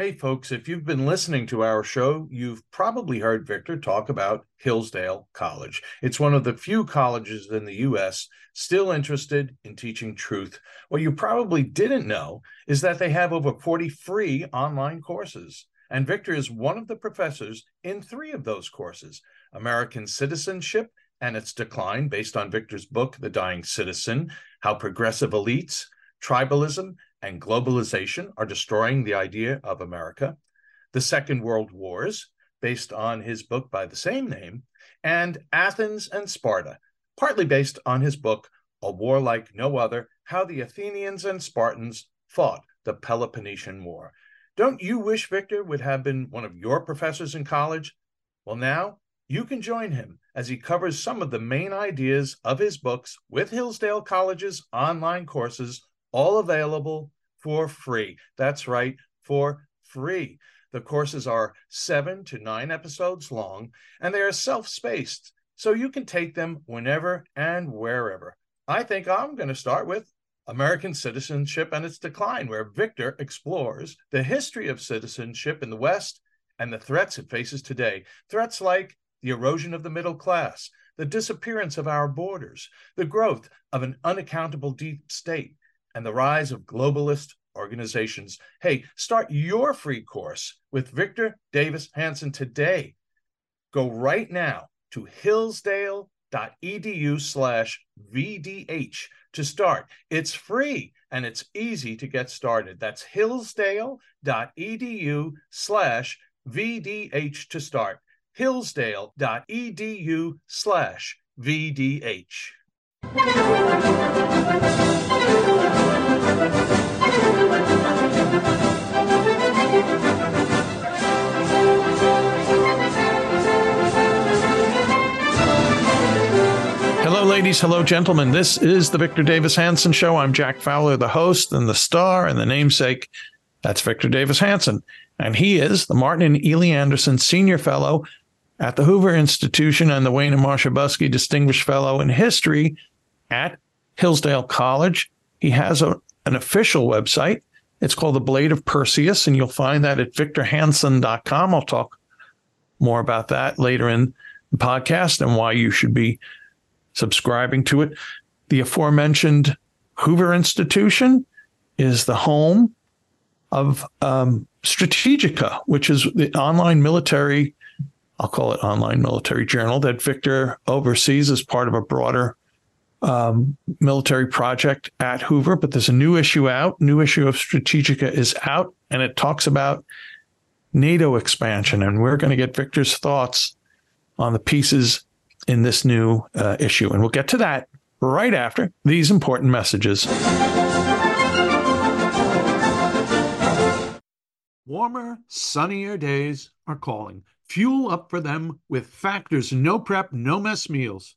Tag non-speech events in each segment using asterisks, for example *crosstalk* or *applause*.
Hey, folks, if you've been listening to our show, you've probably heard Victor talk about Hillsdale College. It's one of the few colleges in the U.S. still interested in teaching truth. What you probably didn't know is that they have over 40 free online courses. And Victor is one of the professors in three of those courses American Citizenship and Its Decline, based on Victor's book, The Dying Citizen How Progressive Elites, Tribalism, and globalization are destroying the idea of America, the Second World Wars, based on his book by the same name, and Athens and Sparta, partly based on his book, A War Like No Other How the Athenians and Spartans Fought the Peloponnesian War. Don't you wish Victor would have been one of your professors in college? Well, now you can join him as he covers some of the main ideas of his books with Hillsdale College's online courses all available for free. That's right, for free. The courses are seven to nine episodes long, and they are self spaced, so you can take them whenever and wherever. I think I'm going to start with American Citizenship and Its Decline, where Victor explores the history of citizenship in the West and the threats it faces today. Threats like the erosion of the middle class, the disappearance of our borders, the growth of an unaccountable deep state, and the rise of globalist organizations. Hey, start your free course with Victor Davis Hanson today. Go right now to hillsdale.edu slash VDH to start. It's free and it's easy to get started. That's hillsdale.edu slash VDH to start. hillsdale.edu slash VDH. Hello, ladies. Hello, gentlemen. This is the Victor Davis Hanson Show. I'm Jack Fowler, the host and the star and the namesake. That's Victor Davis Hanson. And he is the Martin and Illie Anderson Senior Fellow at the Hoover Institution and the Wayne and Marcia Buske Distinguished Fellow in History at Hillsdale College. He has a, an official website. It's called The Blade of Perseus, and you'll find that at victorhanson.com. I'll talk more about that later in the podcast and why you should be subscribing to it. The aforementioned Hoover Institution is the home of um, Strategika, which is the online military, I'll call it online military journal that Victor oversees as part of a broader um, military project at Hoover, but there's a new issue out. New issue of Strategika is out, and it talks about NATO expansion. And we're going to get Victor's thoughts on the pieces in this new uh, issue. And we'll get to that right after these important messages. Warmer, sunnier days are calling. Fuel up for them with Factor's no prep, no mess meals.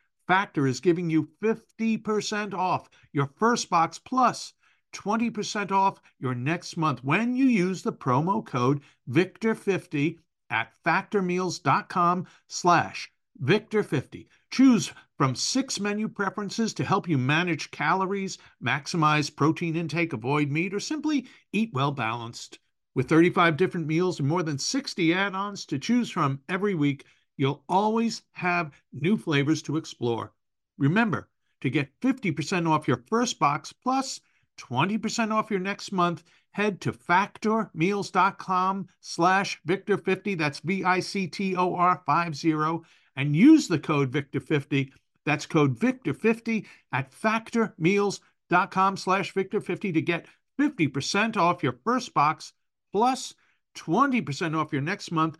Factor is giving you 50% off your first box plus 20% off your next month when you use the promo code VICTOR50 at factormeals.com slash VICTOR50. Choose from six menu preferences to help you manage calories, maximize protein intake, avoid meat, or simply eat well balanced. With 35 different meals and more than 60 add ons to choose from every week, you'll always have new flavors to explore. Remember, to get 50% off your first box plus 20% off your next month, head to factormeals.com slash Victor50, that's V-I-C-T-O-R 50, and use the code Victor50, that's code Victor50 at factormeals.com slash Victor50 to get 50% off your first box plus 20% off your next month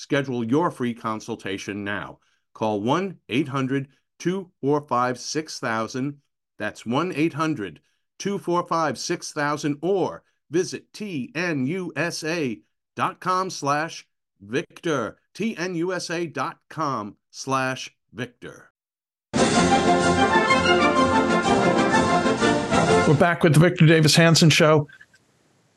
Schedule your free consultation now. Call 1 800 245 6000. That's 1 800 245 6000 or visit tnusa.com slash victor. tnusa.com slash victor. We're back with the Victor Davis Hanson Show.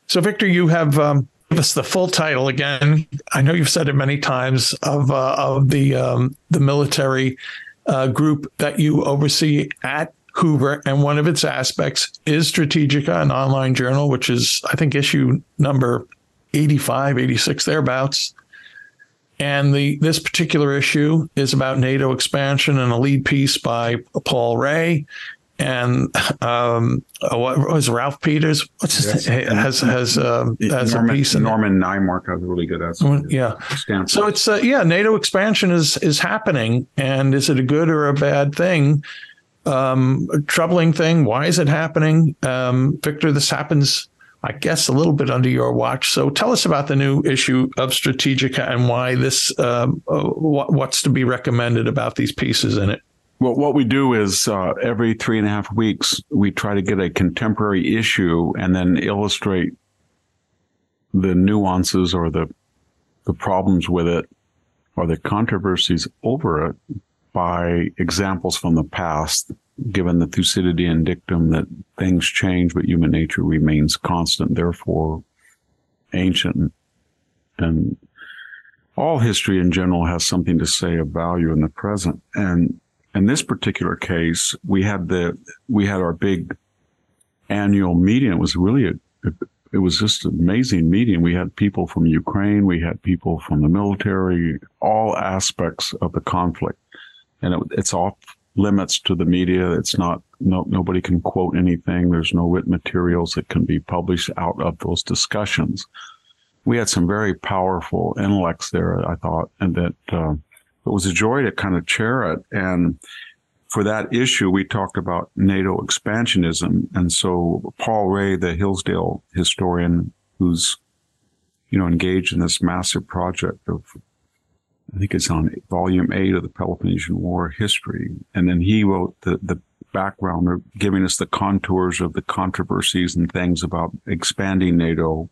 So, Victor, you have um, give us the full title again. I know you've said it many times of uh, of the um, the military uh, group that you oversee at Hoover, and one of its aspects is Strategika, an online journal, which is I think issue number 85, 86 thereabouts. And the this particular issue is about NATO expansion and a lead piece by Paul Rahe and um, uh, what was Ralph Peters? What's his yes. name? Has has um, has Norman, a piece in Norman Naimark has a really good essay. Yeah. So it's uh, yeah, NATO expansion is is happening, and is it a good or a bad thing? Um, a troubling thing. Why is it happening, um, Victor? This happens. I guess a little bit under your watch. So tell us about the new issue of Strategika and why this, um, uh, what's to be recommended about these pieces in it. Well, what we do is uh, every three and a half weeks, we try to get a contemporary issue and then illustrate the nuances or the the problems with it or the controversies over it by examples from the past, given the Thucydidean dictum that things change, but human nature remains constant, therefore ancient. And all history in general has something to say of value in the present. And in this particular case, we had the we had our big annual meeting. It was really a, it was just an amazing meeting. We had people from Ukraine, we had people from the military, all aspects of the conflict, and it, it's off limits to the media. It's not no nobody can quote anything. There's no written materials that can be published out of those discussions. We had some very powerful intellects there, I thought, and that. Uh, it was a joy to kind of chair it. And for that issue, we talked about NATO expansionism. And so Paul Rahe, the Hillsdale historian who's, you know, engaged in this massive project of, I think it's on volume eight of the Peloponnesian War history. And then he wrote the, the background, of giving us the contours of the controversies and things about expanding NATO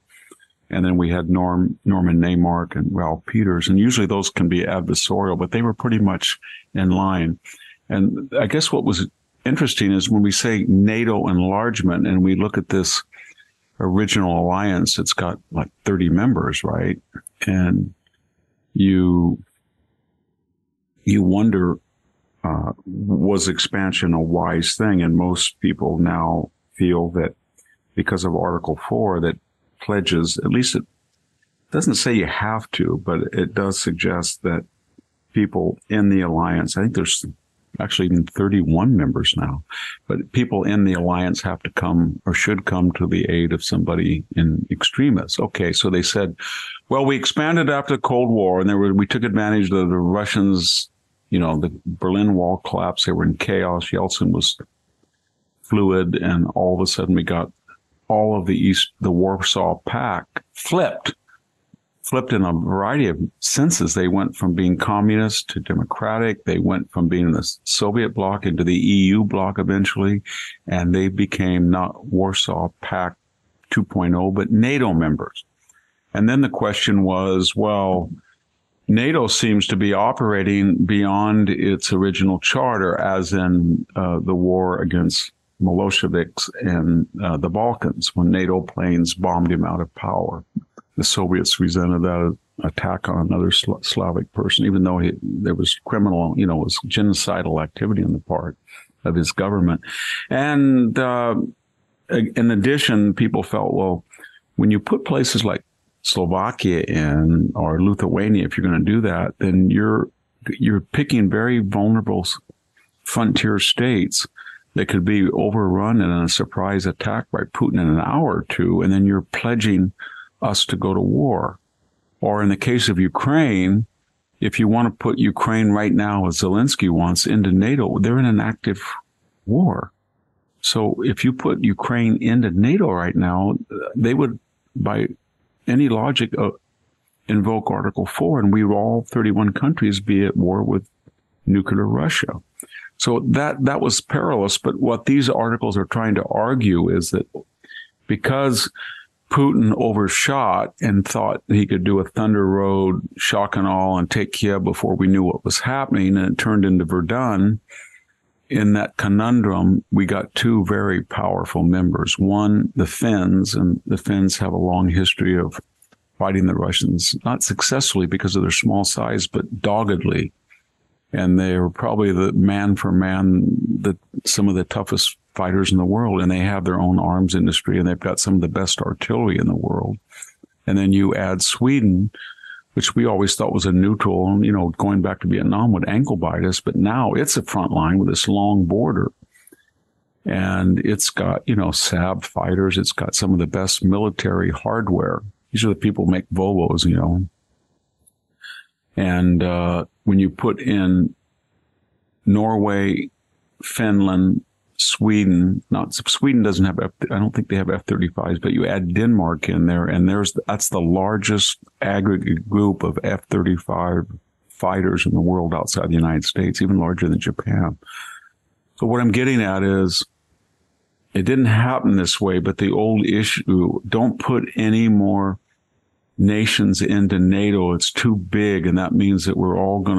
and then we had Norm, Norman Naimark and Ralph Peters. And usually those can be adversarial, but they were pretty much in line. And I guess what was interesting is when we say NATO enlargement and we look at this original alliance, it's got like 30 members, right? And you, you wonder, uh, was expansion a wise thing? And most people now feel that because of Article 4 that pledges, at least it doesn't say you have to, but it does suggest that people in the alliance, I think there's actually even 31 members now, but people in the alliance have to come or should come to the aid of somebody in extremis. Okay. So they said, well, we expanded after the Cold War and there were, we took advantage of the Russians, you know, the Berlin Wall collapsed. They were in chaos. Yeltsin was fluid and all of a sudden we got all of the East, the Warsaw Pact flipped, flipped in a variety of senses. They went from being communist to democratic. They went from being in the Soviet bloc into the EU bloc eventually, and they became not Warsaw Pact 2.0, but NATO members. And then the question was, well, NATO seems to be operating beyond its original charter, as in uh, the war against Milosevic's in uh, the Balkans when NATO planes bombed him out of power. the Soviets resented that attack on another Slavic person, even though he, there was criminal, you know, was genocidal activity on the part of his government. And uh, in addition, people felt, well, when you put places like Slovakia in or Lithuania, if you're going to do that, then you're you're picking very vulnerable frontier states that could be overrun in a surprise attack by Putin in an hour or two, and then you're pledging us to go to war. Or in the case of Ukraine, if you want to put Ukraine right now, as Zelensky wants, into NATO, they're in an active war. So if you put Ukraine into NATO right now, they would, by any logic, uh, invoke Article 4, and we all 31 countries be at war with nuclear Russia. So that, that was perilous. But what these articles are trying to argue is that because Putin overshot and thought he could do a Thunder Road, shock and all, and take Kiev before we knew what was happening, and it turned into Verdun. In that conundrum, we got two very powerful members. One, the Finns, and the Finns have a long history of fighting the Russians, not successfully because of their small size, but doggedly. And they were probably the man for man, the, some of the toughest fighters in the world and they have their own arms industry and they've got some of the best artillery in the world. And then you add Sweden, which we always thought was a neutral, and you know, going back to Vietnam would ankle bite us, but now it's a front line with this long border. And it's got, you know, Saab fighters. It's got some of the best military hardware. These are the people who make Volvos, you know. And uh, when you put in Norway, Finland, Sweden, not Sweden doesn't have, F, I don't think they have F-35s, but you add Denmark in there and there's, that's the largest aggregate group of F-35 fighters in the world outside the United States, even larger than Japan. So what I'm getting at is it didn't happen this way, but the old issue, don't put any more nations into NATO. It's too big. And that means that we're all going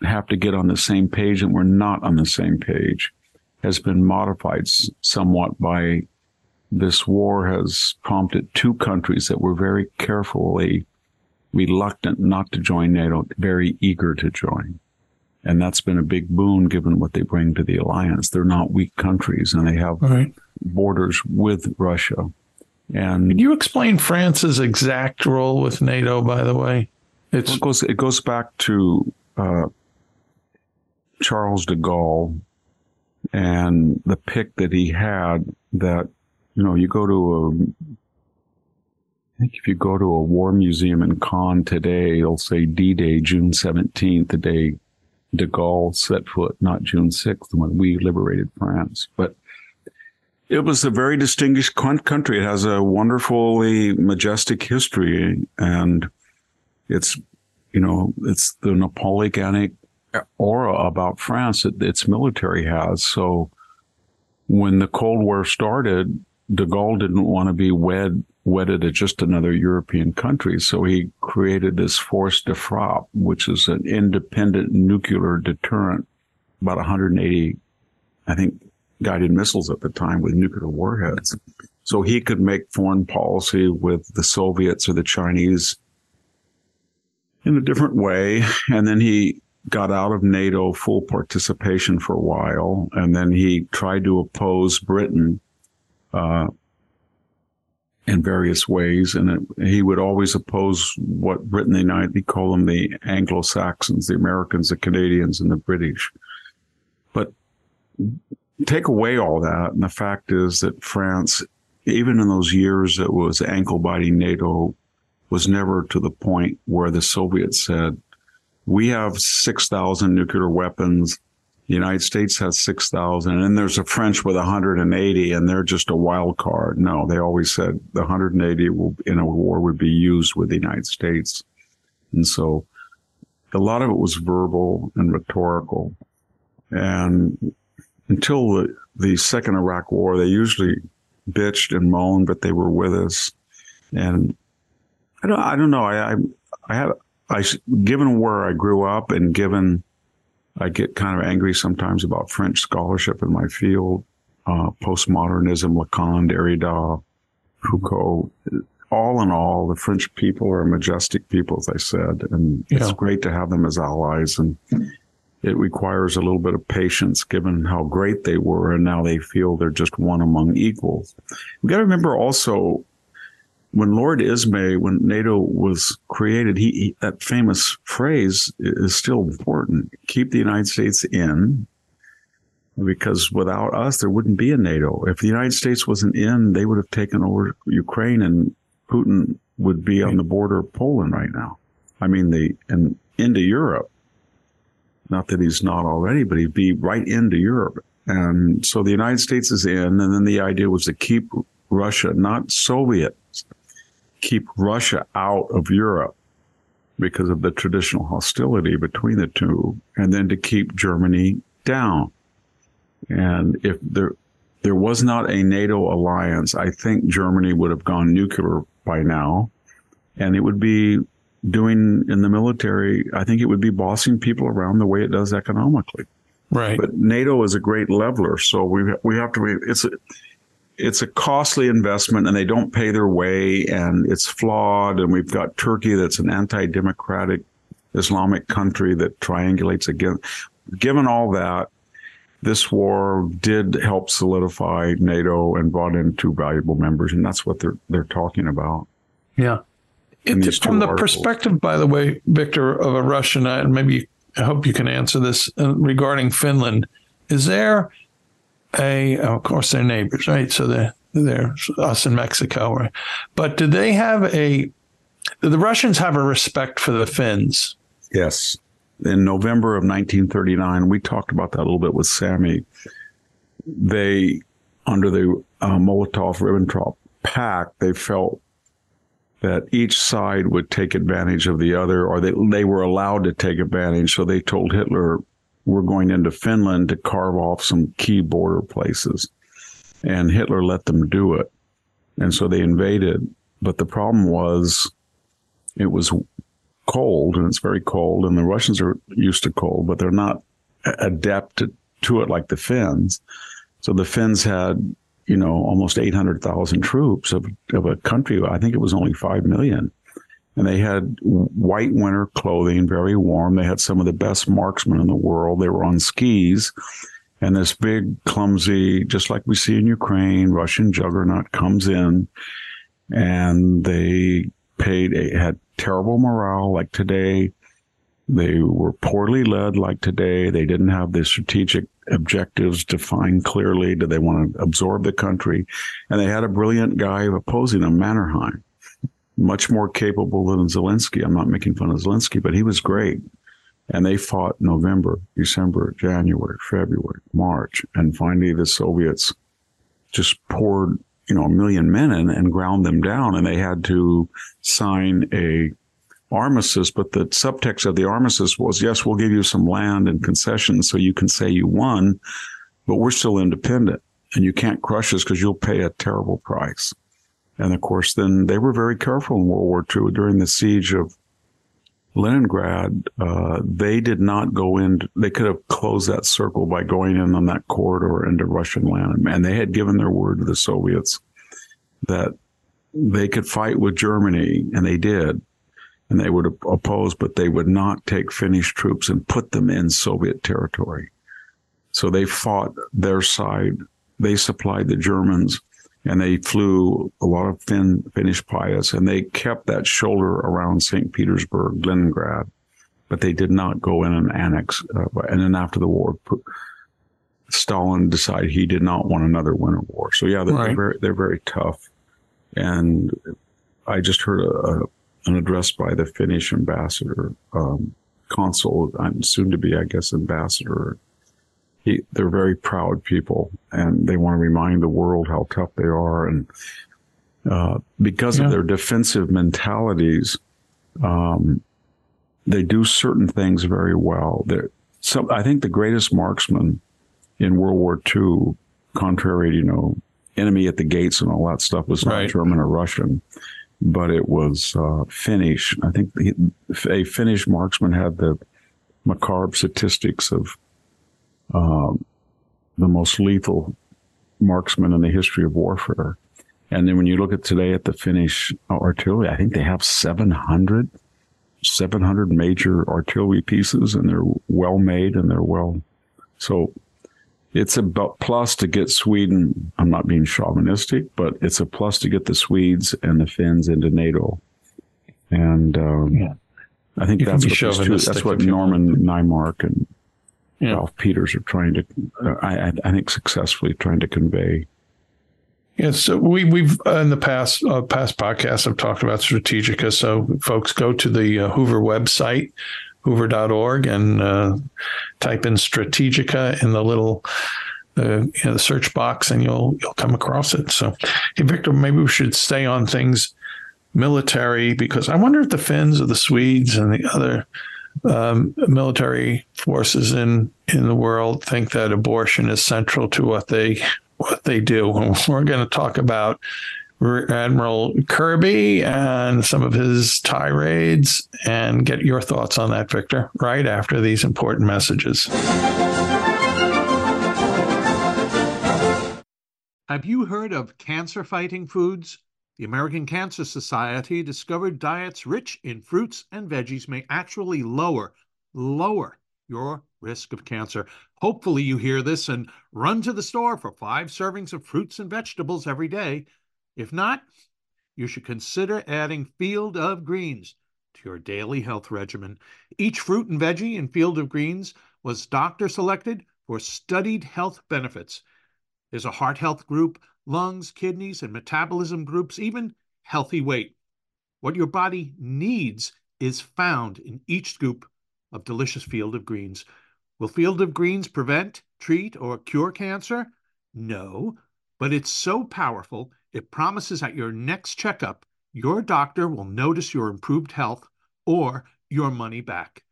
to have to get on the same page and we're not on the same page has been modified somewhat by this war has prompted two countries that were very carefully reluctant not to join NATO, very eager to join. And that's been a big boon given what they bring to the alliance. They're not weak countries and they have right. borders with Russia. And Can you explain France's exact role with NATO, by the way? It's, it, goes, it goes back to uh, Charles de Gaulle and the pick that he had that, you know, you go to a, I think if you go to a war museum in Caen today, it'll say D-Day, June 17th, the day de Gaulle set foot, not June 6th, when we liberated France. But it was a very distinguished country. It has a wonderfully majestic history and it's, you know, it's the Napoleonic aura about France that its military has. So when the Cold War started, de Gaulle didn't want to be wed wedded to just another European country. So he created this force de frappe, which is an independent nuclear deterrent, about 180, I think, guided missiles at the time with nuclear warheads. So he could make foreign policy with the Soviets or the Chinese in a different way. And then he got out of NATO full participation for a while, and then he tried to oppose Britain uh, in various ways. And it, he would always oppose what Britain, the United, they call them the Anglo Saxons, the Americans, the Canadians, and the British. But take away all that, and the fact is that France, even in those years that was ankle biting NATO, was never to the point where the Soviets said, we have 6,000 nuclear weapons. The United States has 6,000 and there's a French with 180 and they're just a wild card. No, they always said the 180 will, in a war would be used with the United States. And so a lot of it was verbal and rhetorical. And until the, the second Iraq war, they usually bitched and moaned, but they were with us. And I don't, I don't know. I, I, I have, I, given where I grew up and given I get kind of angry sometimes about French scholarship in my field, uh, postmodernism, Lacan, Derrida, Foucault. all in all, the French people are majestic people, as I said, and yeah. it's great to have them as allies. And it requires a little bit of patience given how great they were. And now they feel they're just one among equals. We got to remember also when Lord Ismay, when NATO was created, he, he, that famous phrase is still important. Keep the United States in, because without us, there wouldn't be a NATO. If the United States wasn't in, they would have taken over Ukraine, and Putin would be on the border of Poland right now. I mean, the and into Europe. Not that he's not already, but he'd be right into Europe. And so the United States is in, and then the idea was to keep Russia, not Soviet keep Russia out of Europe because of the traditional hostility between the two, and then to keep Germany down. And if there there was not a NATO alliance, I think Germany would have gone nuclear by now, and it would be doing in the military. I think it would be bossing people around the way it does economically. Right. But NATO is a great leveler, so we we have to. It's a, it's a costly investment and they don't pay their way and it's flawed. And we've got Turkey that's an anti-democratic Islamic country that triangulates again. Given all that, this war did help solidify NATO and brought in two valuable members, and that's what they're they're talking about. Yeah. It, from the articles. perspective, by the way, Victor, of a Russian, and maybe I hope you can answer this uh, regarding Finland. Is there a, of course, they're neighbors, right? So they're, they're us in Mexico, right? But do they have a, the Russians have a respect for the Finns? Yes. In November of 1939, we talked about that a little bit with Sammy. They, under the uh, Molotov Ribbentrop Pact, they felt that each side would take advantage of the other, or they, they were allowed to take advantage. So they told Hitler, "We're going into Finland to carve off some key border places. And Hitler let them do it. And so they invaded. But the problem was it was cold and it's very cold and the Russians are used to cold, but they're not adept to it like the Finns. So the Finns had, you know, almost 800,000 troops of, of a country. I think it was only 5 million and they had white winter clothing, very warm. They had some of the best marksmen in the world. They were on skis. And this big, clumsy, just like we see in Ukraine, Russian juggernaut comes in and they paid, had terrible morale like today. They were poorly led like today. They didn't have the strategic objectives defined clearly. Did they want to absorb the country? And they had a brilliant guy opposing them, Mannerheim much more capable than Zelensky. I'm not making fun of Zelensky, but he was great. And they fought November, December, January, February, March. And finally, the Soviets just poured, you know, a million men in and ground them down. And they had to sign a armistice. But the subtext of the armistice was, yes, we'll give you some land and concessions so you can say you won, but we're still independent and you can't crush us because you'll pay a terrible price. And of course, then they were very careful in World War II during the siege of Leningrad. Uh, they did not go in. They could have closed that circle by going in on that corridor into Russian land. And they had given their word to the Soviets that they could fight with Germany, and they did. And they would oppose, but they would not take Finnish troops and put them in Soviet territory. So they fought their side. They supplied the Germans and they flew a lot of Finn, Finnish pilots, and they kept that shoulder around St. Petersburg, Leningrad, but they did not go in and annex. Uh, and then after the war, Stalin decided he did not want another winter war. So yeah, they're, right. they're very they're very tough. And I just heard a, a, an address by the Finnish ambassador, um, consul, I'm soon to be, I guess, ambassador he, they're very proud people and they want to remind the world how tough they are. And uh, because yeah. of their defensive mentalities, um, they do certain things very well. They're, so I think the greatest marksman in World War II, contrary to, you know, enemy at the gates and all that stuff was not right. German or Russian, but it was uh, Finnish. I think the, a Finnish marksman had the macabre statistics of um, the most lethal marksman in the history of warfare. And then when you look at today at the Finnish artillery, I think they have 700, 700 major artillery pieces and they're well made and they're well. So it's a plus to get Sweden. I'm not being chauvinistic, but it's a plus to get the Swedes and the Finns into NATO. And um, yeah. I think that's what, two, that's what Norman Naimark and yeah. Ralph Peters are trying to, uh, I, I think, successfully trying to convey. Yes, so we we've uh, in the past uh, past podcasts have talked about Strategika. So folks go to the uh, Hoover website, hoover.org, and uh, type in Strategika in the little uh, you know, the search box, and you'll you'll come across it. So, hey, Victor, maybe we should stay on things military because I wonder if the Finns or the Swedes and the other um, military forces in in the world think that abortion is central to what they what they do. *laughs* We're going to talk about Admiral Kirby and some of his tirades and get your thoughts on that, Victor, right after these important messages. Have you heard of cancer fighting foods? The American Cancer Society discovered diets rich in fruits and veggies may actually lower, lower your risk of cancer. Hopefully, you hear this and run to the store for five servings of fruits and vegetables every day. If not, you should consider adding Field of Greens to your daily health regimen. Each fruit and veggie in Field of Greens was doctor selected for studied health benefits. There's a heart health group, lungs, kidneys, and metabolism groups, even healthy weight. What your body needs is found in each scoop of delicious Field of Greens. Will Field of Greens prevent, treat, or cure cancer? No, but it's so powerful, it promises at your next checkup, your doctor will notice your improved health or your money back.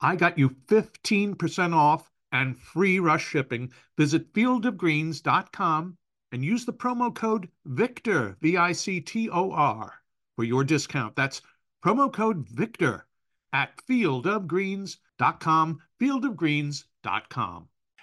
I got you 15% off and free rush shipping. Visit fieldofgreens.com and use the promo code VICTOR, V I C T O R, for your discount. That's promo code VICTOR at fieldofgreens.com, fieldofgreens.com.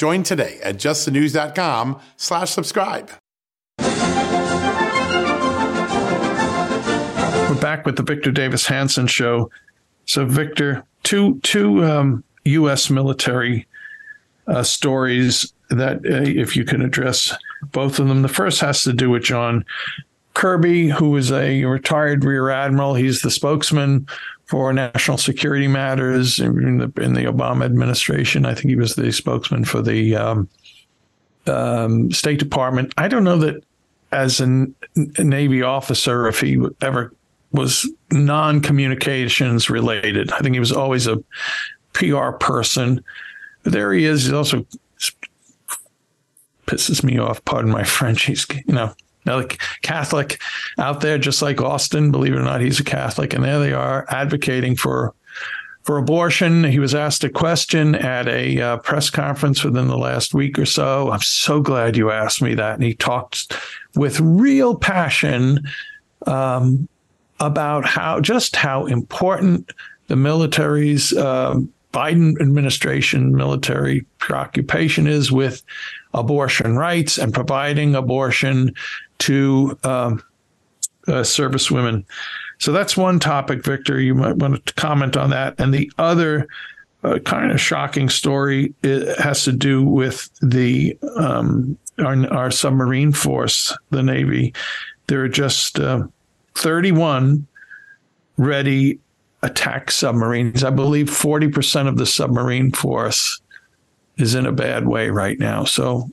Join today at justthenews.com slash subscribe. We're back with the Victor Davis Hanson show. So, Victor, two two um, U.S. military uh, stories that, uh, if you can address both of them. The first has to do with John Kirby, who is a retired rear admiral. He's the spokesman for national security matters in the, in the Obama administration. I think he was the spokesman for the um, um, State Department. I don't know that as a, Navy officer, if he ever was non communications related. I think he was always a PR person. But there he is. He also pisses me off. Pardon my French. He's you know like Catholic out there, just like Austin. Believe it or not, he's a Catholic, and there they are advocating for for abortion. He was asked a question at a uh, press conference within the last week or so. I'm so glad you asked me that, and he talked with real passion um, about how just how important the military's uh, Biden administration military preoccupation is with abortion rights and providing abortion to um, uh, service women. So that's one topic, Victor. You might want to comment on that. And the other uh, kind of shocking story has to do with the um, our, our, submarine force, the Navy. There are just uh, 31 ready attack submarines. I believe 40% of the submarine force is in a bad way right now. So,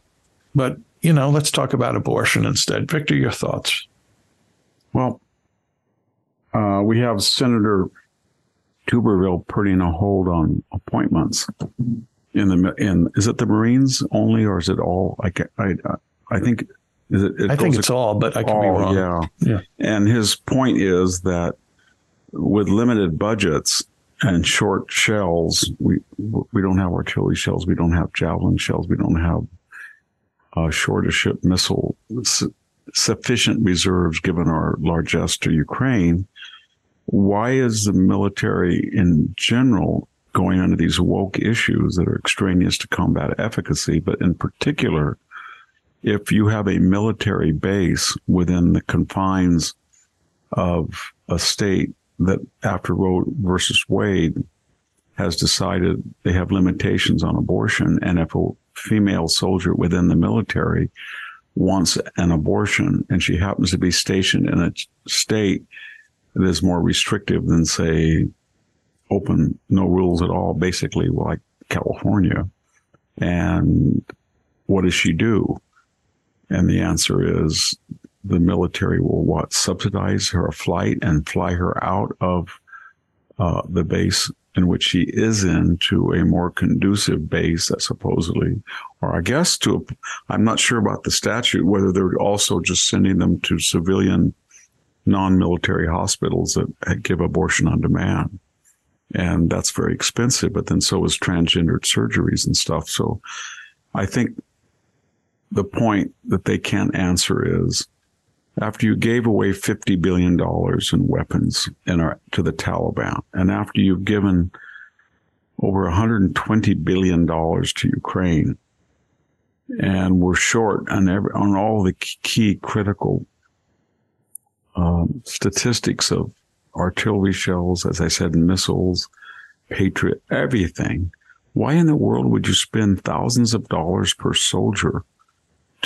but you know, let's talk about abortion instead. Victor, your thoughts? Well, uh, we have Senator Tuberville putting a hold on appointments in the in is it the Marines only or is it all? I I I think It, it I think it's all, but I could all, be wrong. Yeah. Yeah. And his point is that with limited budgets and short shells, we we don't have artillery shells, we don't have javelin shells, we don't have uh, short ship missile su- sufficient reserves given our largesse to Ukraine. Why is the military in general going under these woke issues that are extraneous to combat efficacy, but in particular? if you have a military base within the confines of a state that after Roe versus Wade has decided they have limitations on abortion, and if a female soldier within the military wants an abortion and she happens to be stationed in a state that is more restrictive than say open no rules at all basically like california and what does she do? And the answer is the military will what? Subsidize her flight and fly her out of uh, the base in which she is in to a more conducive base that supposedly, or I guess to, I'm not sure about the statute, whether they're also just sending them to civilian non-military hospitals that give abortion on demand. And that's very expensive, but then so is transgendered surgeries and stuff. So I think the point that they can't answer is after you gave away $50 billion in weapons to the Taliban, and after you've given over $120 billion to Ukraine, and we're short on, every, on all the key critical um, statistics of artillery shells, as I said, missiles, Patriot, everything. Why in the world would you spend thousands of dollars per soldier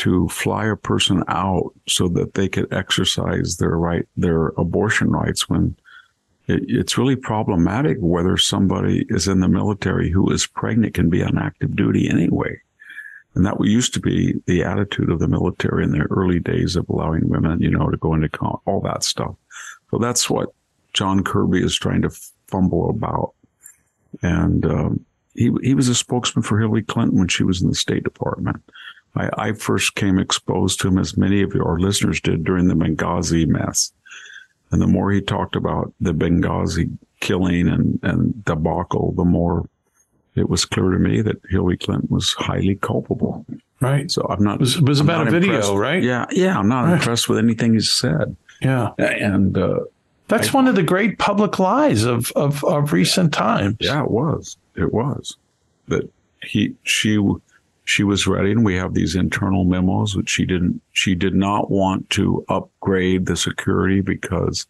to fly a person out so that they could exercise their right, their abortion rights when it, it's really problematic whether somebody is in the military who is pregnant can be on active duty anyway. And that used to be the attitude of the military in the early days of allowing women, you know, to go into con- all that stuff. So that's what John Kirby is trying to fumble about. And um, he he was a spokesman for Hillary Clinton when she was in the State Department. I, I first came exposed to him, as many of our listeners did, during the Benghazi mess. And the more he talked about the Benghazi killing and, and debacle, the more it was clear to me that Hillary Clinton was highly culpable. Right. So I'm not. It was, it was about a video, impressed. right? Yeah, yeah. I'm not Right. impressed with anything he said. Yeah. And uh, That's one of the great public lies of, of, of recent times. yeah, it was. It was that he she she was ready, and we have these internal memos that she didn't. She did not want to upgrade the security because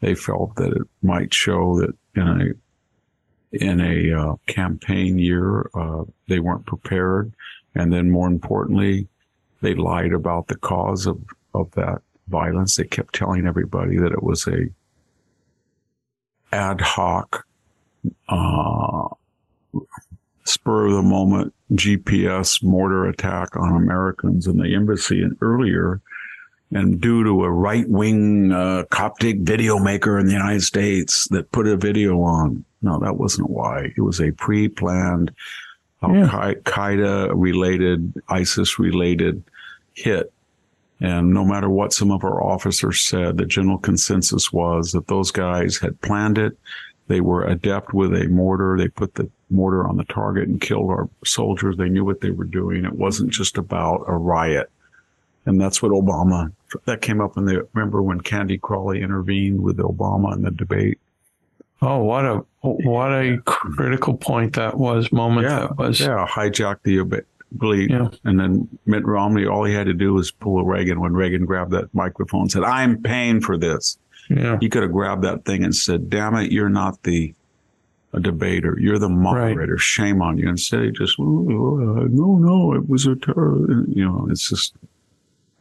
they felt that it might show that in a in a uh, campaign year uh, they weren't prepared, and then more importantly, they lied about the cause of of that violence. They kept telling everybody that it was a ad hoc, uh, spur of the moment GPS mortar attack on Americans in the embassy and earlier. And due to a right wing uh, Coptic video maker in the United States that put a video on. No, that wasn't why. It was a pre planned Al Yeah. Qaeda related, ISIS related hit. And no matter what some of our officers said, the general consensus was that those guys had planned it. They were adept with a mortar. They put the mortar on the target and killed our soldiers. They knew what they were doing. It wasn't just about a riot. And that's what Obama, that came up in the, remember when Candy Crowley intervened with Obama in the debate? Oh, what a what a critical point that was. Moment Yeah, that was. Yeah, hijacked the debate. Yeah. and then Mitt Romney, all he had to do was pull a Reagan when Reagan grabbed that microphone and said, I'm paying for this. Yeah. He could have grabbed that thing and said, damn it, you're not the a debater. You're the moderator. Shame on you. Instead, he just, "Oh, uh, no, no, it was a terror. You know, it's just,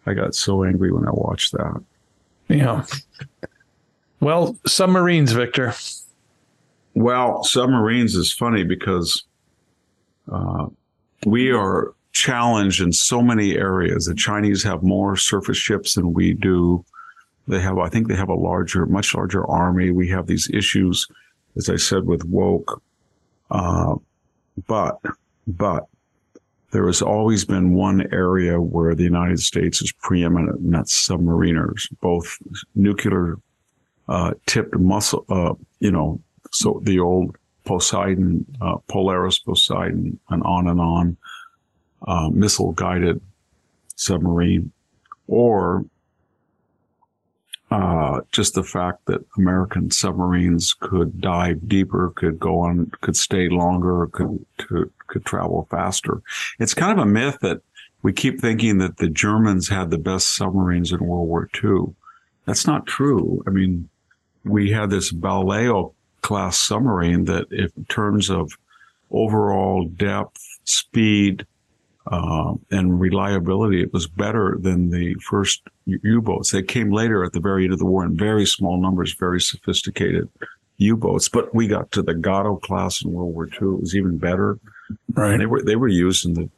I got so angry when I watched that. Yeah. Well, submarines, Victor. Well, submarines is funny because uh, we are challenged in so many areas. The Chinese have more surface ships than we do. They have, I think, they have a larger, much larger army. We have these issues, as I said, with woke. Uh, but, but there has always been one area where the United States is preeminent, and that's submariners, both nuclear uh, tipped muscle, uh, you know, so the old Poseidon, uh, Polaris Poseidon, and on and on, uh, missile guided submarine, or uh, just the fact that American submarines could dive deeper, could go on, could stay longer, could to, could travel faster. It's kind of a myth that we keep thinking that the Germans had the best submarines in World War II. That's not true. I mean, we had this Balao class submarine that, in terms of overall depth, speed, uh, and reliability, it was better than the first U-boats. They came later at the very end of the war in very small numbers, very sophisticated U-boats. But we got to the Gato class in World War II. It was even better. Right. And they were they were used in the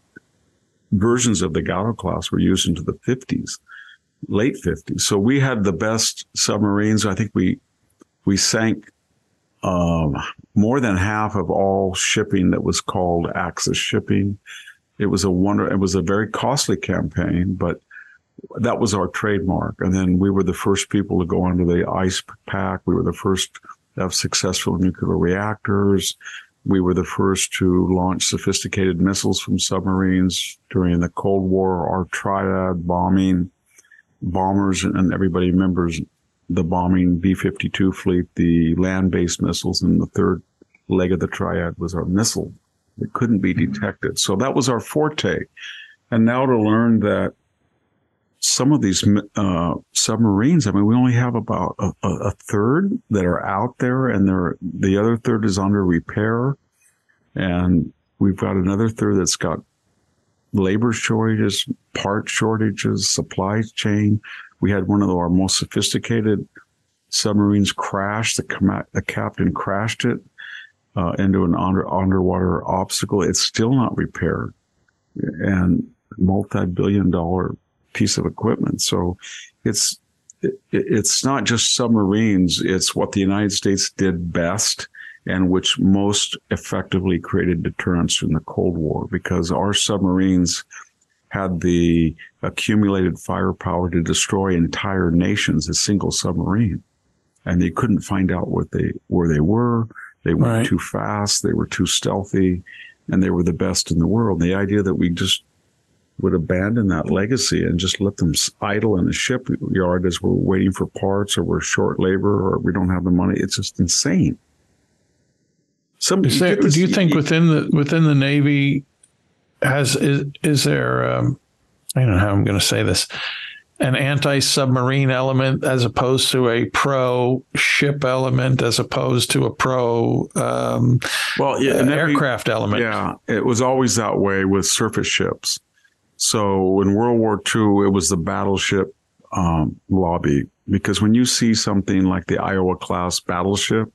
versions of the Gato class were used into the 50s, late 50s. So we had the best submarines. I think we we sank um, more than half of all shipping that was called Axis shipping. It was a wonder. It was a very costly campaign, but that was our trademark. And then we were the first people to go under the ice pack. We were the first to have successful nuclear reactors. We were the first to launch sophisticated missiles from submarines during the Cold War, our triad bombing bombers, and everybody remembers the bombing B-52 fleet, the land-based missiles, and the third leg of the triad was our missile that couldn't be detected. So that was our forte. And now to learn that some of these uh, submarines, I mean, we only have about a, a, third that are out there, and they're, the other third is under repair. And we've got another third that's got labor shortages, part shortages, supply chain. We had one of our most sophisticated submarines crash. The, com- the captain crashed it uh, into an under, underwater obstacle. It's still not repaired. And multi-billion dollar piece of equipment. So it's it, it's not just submarines. It's what the United States did best and which most effectively created deterrence in the Cold War because our submarines had the accumulated firepower to destroy entire nations, a single submarine. And they couldn't find out what they, where they were. They were right. too fast. They were too stealthy and they were the best in the world. The idea that we just would abandon that legacy and just let them idle in a shipyard as we're waiting for parts or we're short labor or we don't have the money. It's just insane. There, do you think within the within the Navy has is is there um, I don't know how I'm going to say this an anti-submarine element as opposed to a pro ship element as opposed to a pro um, well yeah, uh, aircraft element. Yeah it was always that way with surface ships. So in World War II, it was the battleship um, lobby because when you see something like the Iowa class battleship,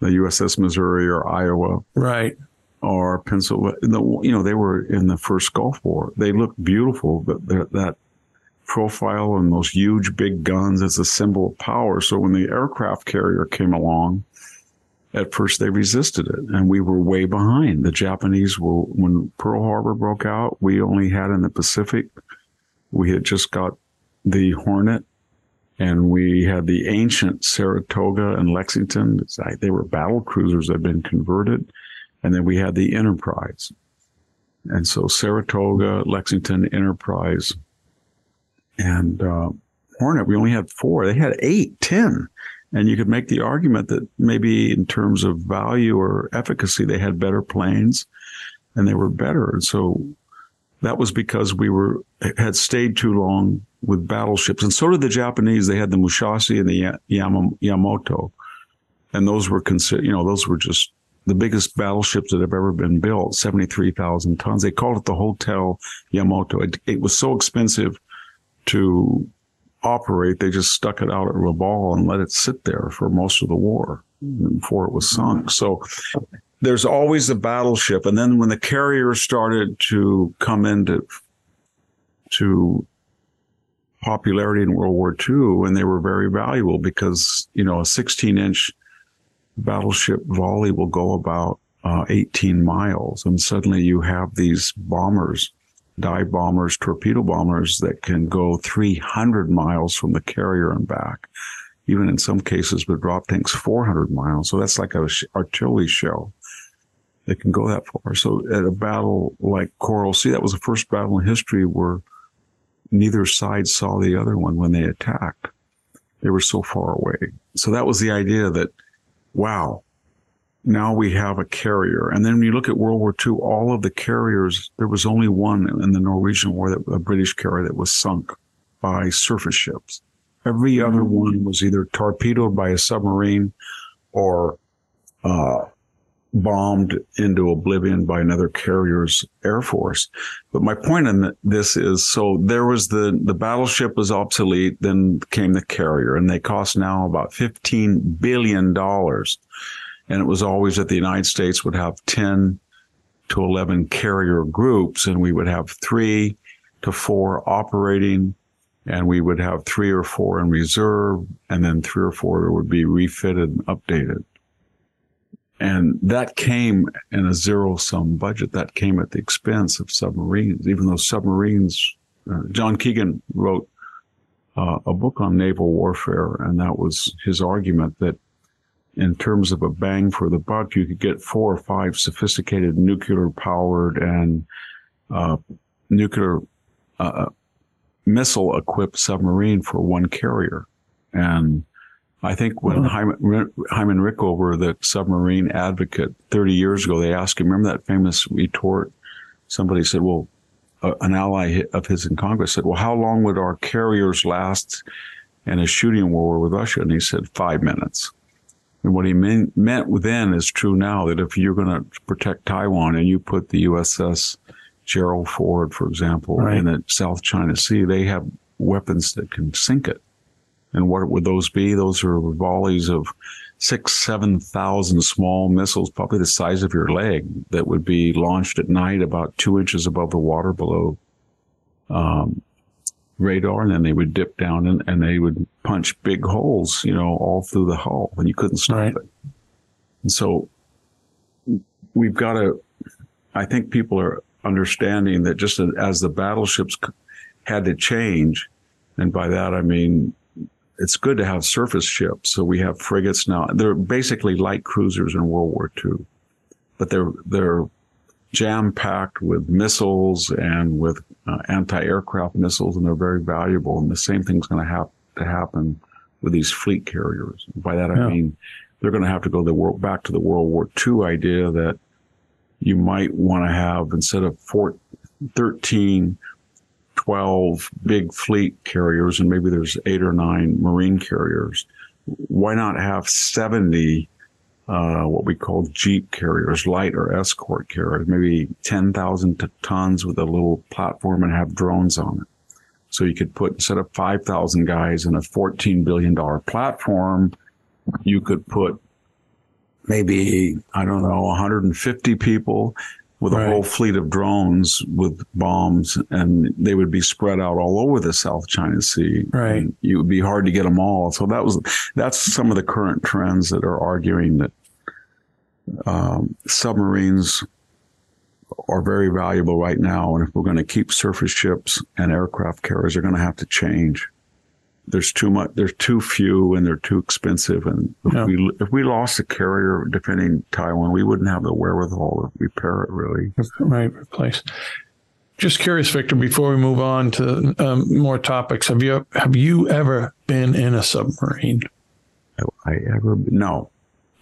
the USS Missouri or Iowa, right, or Pennsylvania, you know, they were in the first Gulf War. They looked beautiful, but that profile and those huge big guns as a symbol of power. So when the aircraft carrier came along, at first they resisted it and we were way behind. The Japanese were, when Pearl Harbor broke out, we only had in the Pacific, we had just got the Hornet and we had the ancient Saratoga and Lexington. They were battle cruisers that had been converted. And then we had the Enterprise. And so Saratoga, Lexington, Enterprise, and uh, Hornet, we only had four. They had eight, ten. And you could make the argument that maybe in terms of value or efficacy, they had better planes and they were better. And so that was because we were, had stayed too long with battleships. And so did the Japanese. They had the Musashi and the Yamato. And those were considered, you know, those were just the biggest battleships that have ever been built, 73,000 tons. They called it the Hotel Yamato. It, it was so expensive to operate. They just stuck it out at Rabaul and let it sit there for most of the war before it was sunk. So there's always a battleship. And then when the carriers started to come into to popularity in World War II, and they were very valuable because, you know, a 16 inch battleship volley will go about uh, 18 miles. And suddenly you have these bombers, dive bombers, torpedo bombers that can go 300 miles from the carrier and back. Even in some cases with drop tanks, 400 miles. So that's like a sh- artillery shell. They can go that far. So at a battle like Coral Sea, that was the first battle in history where neither side saw the other one when they attacked. They were so far away. So that was the idea that, wow, now we have a carrier. And then when you look at World War II, all of the carriers, there was only one in the Norwegian War, that, a British carrier that was sunk by surface ships. Every other one was either torpedoed by a submarine or uh, bombed into oblivion by another carrier's air force. But my point in this is, so there was the, the battleship was obsolete, then came the carrier and they cost now about $15 billion. And it was always that the United States would have 10 to 11 carrier groups and we would have three to four operating and we would have three or four in reserve and then three or four would be refitted and updated. And that came in a zero sum budget. That came at the expense of submarines, even though submarines, uh, John Keegan wrote uh, a book on naval warfare. And that was his argument that in terms of a bang for the buck, you could get four or five sophisticated nuclear powered and uh, nuclear uh, missile equipped submarine for one carrier. And I think when Hyman, Hyman Rickover, the submarine advocate 30 years ago, they asked him, remember that famous retort? Somebody said, well, uh, an ally of his in Congress said, well, how long would our carriers last in a shooting war with Russia? And he said, five minutes. And what he mean, meant then is true now that if you're going to protect Taiwan and you put the USS Gerald Ford, for example, right. in the South China Sea, they have weapons that can sink it. And what would those be? Those are volleys of six, 7,000 small missiles, probably the size of your leg, that would be launched at night about two inches above the water below um, radar. And then they would dip down and, and, they would punch big holes, you know, all through the hull and you couldn't stop right. it. And so we've got to, I think people are understanding that just as the battleships had to change, and by that I mean it's good to have surface ships. So we have frigates now. They're basically light cruisers in World War II, but they're they're jam packed with missiles and with uh, anti-aircraft missiles, and they're very valuable. And the same thing's going to have to happen with these fleet carriers. By that I yeah. mean they're going to have to go the world, back to the World War II idea that you might want to have instead of four, 13 12 big fleet carriers and maybe there's eight or nine marine carriers. Why not have 70 uh, what we call Jeep carriers, light or escort carriers, maybe 10,000 tons with a little platform and have drones on it. So you could put, instead of 5,000 guys in a $14 billion platform, you could put maybe, I don't know, 150 people with right. a whole fleet of drones with bombs, and they would be spread out all over the South China Sea. Right, it would be hard to get them all. So that was that's some of the current trends that are arguing that um, submarines are very valuable right now, and if we're going to keep surface ships and aircraft carriers, they're going to have to change there's too much, there's too few and they're too expensive. And if yeah. we, if we lost a carrier defending Taiwan, we wouldn't have the wherewithal to repair it really. Right. Replace. Just curious, Victor, before we move on to um, more topics, have you, have you ever been in a submarine? Have I ever, no.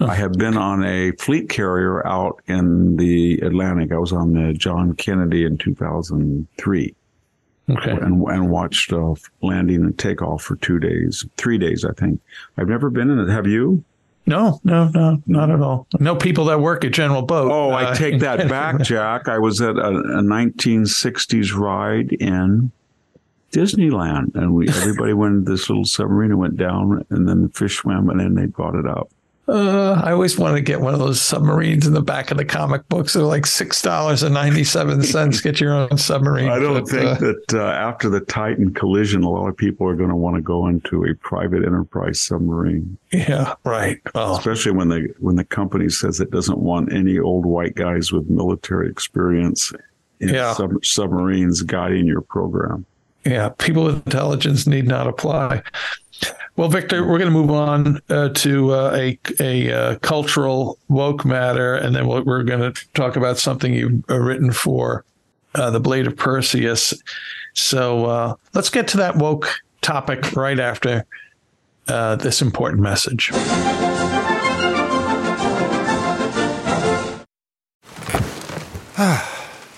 Oh. I have been on a fleet carrier out in the Atlantic. I was on the John Kennedy in 2003. Okay. And, and watched uh, landing and takeoff for two days, three days, I think. I've never been in it. Have you? No, no, no, not at all. No people that work at General Boat. Oh, uh, I take that *laughs* back, Jack. I was at a, a 1960s ride in Disneyland, and we everybody went in this little submarine and went down, and then the fish swam, and then they brought it up. Uh, I always want to get one of those submarines in the back of the comic books. They're like six dollars and ninety seven cents. *laughs* Get your own submarine. I don't but, think uh, that uh, after the Titan collision, a lot of people are going to want to go into a private enterprise submarine. Yeah, right. Oh. Especially when the when the company says it doesn't want any old white guys with military experience in yeah. sub- submarines guiding your program. Yeah, people with intelligence need not apply. Well, Victor, we're going to move on uh, to uh, a a uh, cultural woke matter, and then we're, we're going to talk about something you've uh, written for uh, the Blade of Perseus. So uh, let's get to that woke topic right after this important message.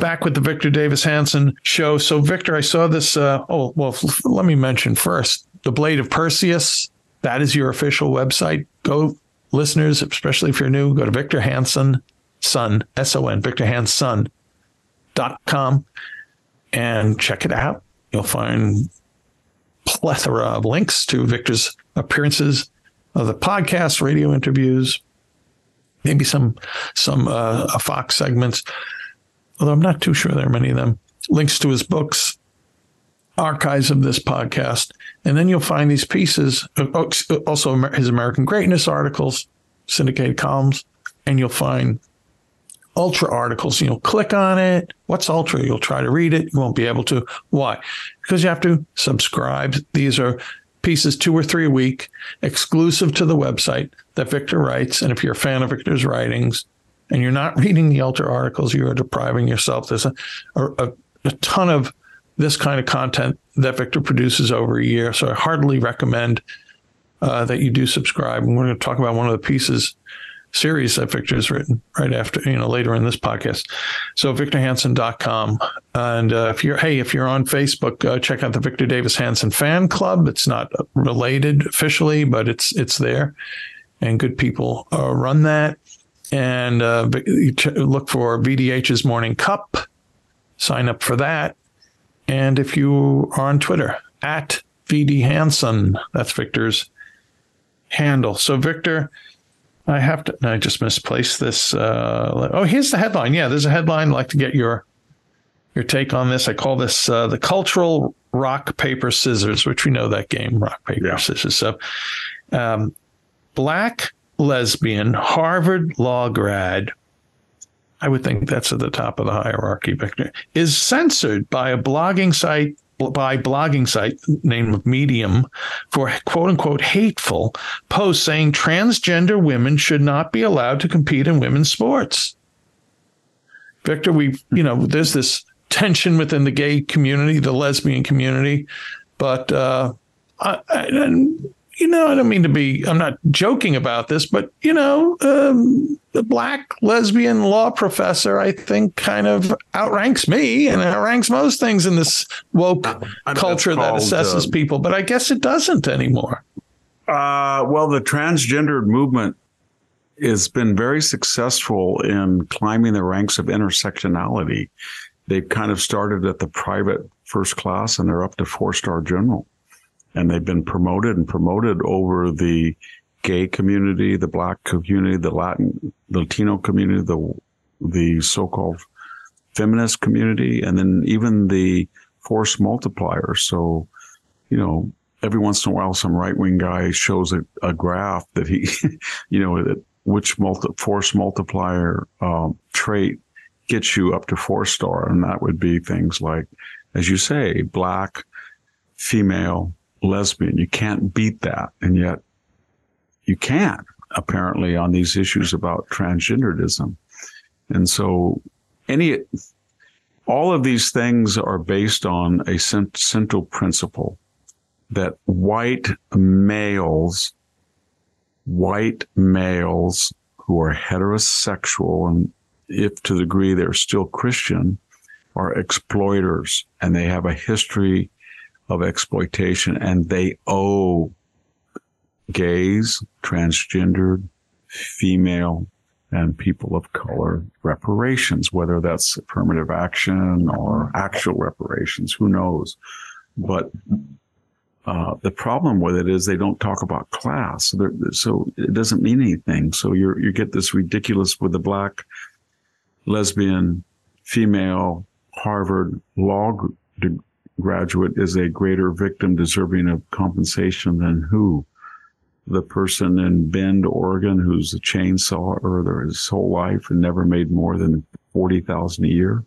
Back with the Victor Davis Hanson show. So, Victor, I saw this. Uh, oh, well, f- let me mention first the Blade of Perseus. That is your official website. Go, listeners, especially if you're new, go to Victor Hanson, Son, S O N, Victor Hanson dot com and check it out. You'll find plethora of links to Victor's appearances of the podcast, radio interviews, maybe some some uh, Fox segments although I'm not too sure there are many of them, links to his books, archives of this podcast. And then you'll find these pieces, also his American Greatness articles, syndicated columns, and you'll find Ultra articles. You'll click on it. What's Ultra? You'll try to read it. You won't be able to. Why? Because you have to subscribe. These are pieces two or three a week, exclusive to the website that Victor writes. And if you're a fan of Victor's writings, and you're not reading the Ultra articles, you are depriving yourself. There's a, a, a ton of this kind of content that Victor produces over a year. So I heartily recommend uh, that you do subscribe. And we're going to talk about one of the pieces series that Victor has written right after, you know, later in this podcast. So victorhanson.com. And uh, if you're, hey, if you're on Facebook, uh, check out the Victor Davis Hanson fan club. It's not related officially, but it's, it's there and good people uh, run that and uh, look for VDH's Morning Cup. Sign up for that. And if you are on Twitter, at VD Hanson, that's Victor's handle. So, Victor, I have to, I just misplaced this. Uh, oh, here's the headline. Yeah, there's a headline. I'd like to get your your take on this. I call this uh, the cultural rock, paper, scissors, which we know that game, rock, paper, yeah. scissors. So, um, black lesbian, Harvard law grad, I would think that's at the top of the hierarchy, Victor, is censored by a blogging site by blogging site name of Medium for quote unquote hateful posts saying transgender women should not be allowed to compete in women's sports. Victor, we you know, there's this tension within the gay community, the lesbian community, but uh, I, I, you know, I don't mean to be, I'm not joking about this, but, you know, um, the black lesbian law professor, I think, kind of outranks me and outranks most things in this woke culture called, that assesses uh, people. But I guess it doesn't anymore. Uh, well, the transgender movement has been very successful in climbing the ranks of intersectionality. They've kind of started at the private first class and they're up to four star general and they've been promoted and promoted over the gay community, the black community, the Latin, Latino community, the the so-called feminist community, and then even the force multiplier. So, you know, every once in a while, some right wing guy shows a, a, graph that he, *laughs* you know, that which multi, force multiplier um, trait gets you up to four star. And that would be things like, as you say, black, female, lesbian. You can't beat that. And yet you can apparently on these issues about transgenderism. And so any, all of these things are based on a central principle that white males, white males who are heterosexual and if to the degree they're still Christian, are exploiters and they have a history of exploitation and they owe gays, transgendered, female, and people of color reparations, whether that's affirmative action or actual reparations, who knows? But uh, the problem with it is they don't talk about class, so, so it doesn't mean anything. So you you get this ridiculous with the black, lesbian, female, Harvard law graduate is a greater victim deserving of compensation than who? The person in Bend, Oregon, who's a chainsaw or his whole life and never made more than forty thousand a year.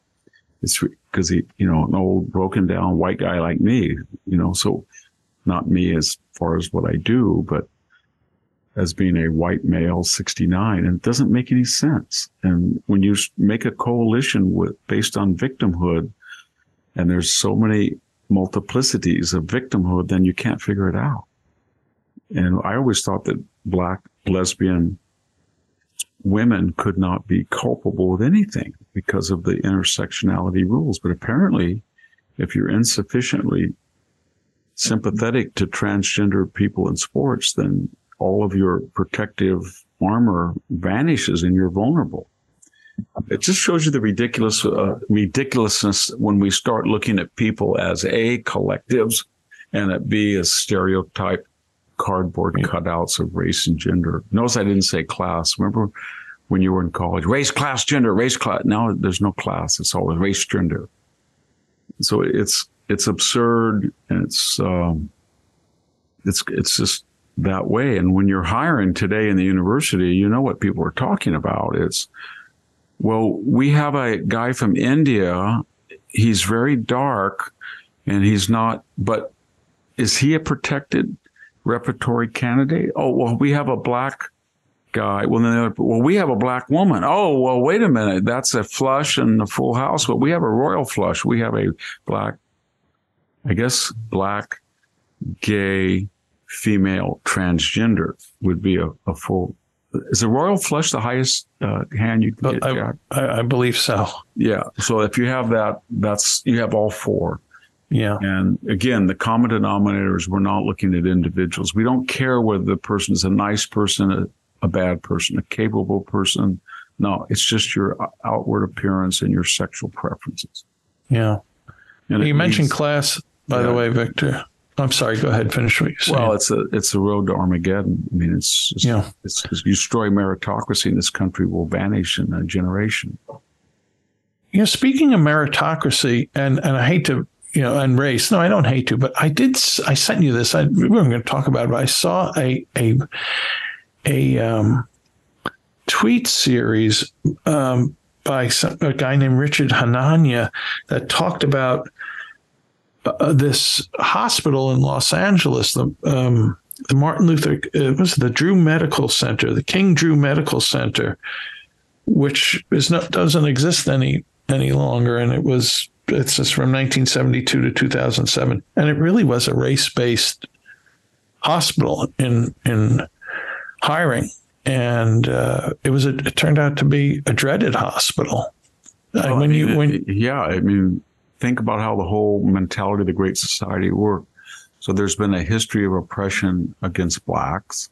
It's because he, you know, an old broken down white guy like me, you know. So not me as far as what I do, but as being a white male 69 and it doesn't make any sense. And when you make a coalition with based on victimhood and there's so many multiplicities of victimhood, then you can't figure it out. And I always thought that black lesbian women could not be culpable of anything because of the intersectionality rules. But apparently, if you're insufficiently sympathetic to transgender people in sports, then all of your protective armor vanishes and you're vulnerable. It just shows you the ridiculous uh, ridiculousness when we start looking at people as a collectives and at b as stereotype cardboard cutouts of race and gender. Notice I didn't say class. Remember when you were in college, race, class, gender, race, class. Now there's no class. It's always race, gender. So it's it's absurd and it's um, it's it's just that way. And when you're hiring today in the university, you know what people are talking about. It's well, we have a guy from India. He's very dark, and he's not. But is he a protected repertory candidate? Oh well, we have a black guy. Well, then, well, we have a black woman. Oh, well, wait a minute. That's a flush and a full house. But we have a royal flush. We have a black I guess black, gay, female, transgender would be a, a full. Is the royal flush the highest uh, hand you can get? I, I, I, believe so. Yeah. So if you have that, that's you have all four. Yeah. And again, the common denominators, we're not looking at individuals. We don't care whether the person is a nice person, a, a bad person, a capable person. No, it's just your outward appearance and your sexual preferences. Yeah. And you mentioned class by yeah. the way, Victor. I'm sorry. Go ahead. Finish what you're saying. Well, it's a it's a road to Armageddon. I mean, it's, it's yeah. It's, it's you destroy meritocracy, and this country will vanish in a generation. You know, speaking of meritocracy, and and I hate to you know, and race. No, I don't hate to, but I did. I sent you this. I, we weren't going to talk about it, but I saw a a a um, tweet series um, by some, a guy named Richard Hanania that talked about uh, this hospital in Los Angeles, the um, the Martin Luther uh, was the Drew Medical Center, the King Drew Medical Center, which is not doesn't exist any any longer, and it was it's just from 1972 to 2007, and it really was a race based hospital in in hiring, and uh, it was a, it turned out to be a dreaded hospital. Well, when I mean, you when yeah, I mean think about how the whole mentality of the Great Society worked. So there's been a history of oppression against blacks.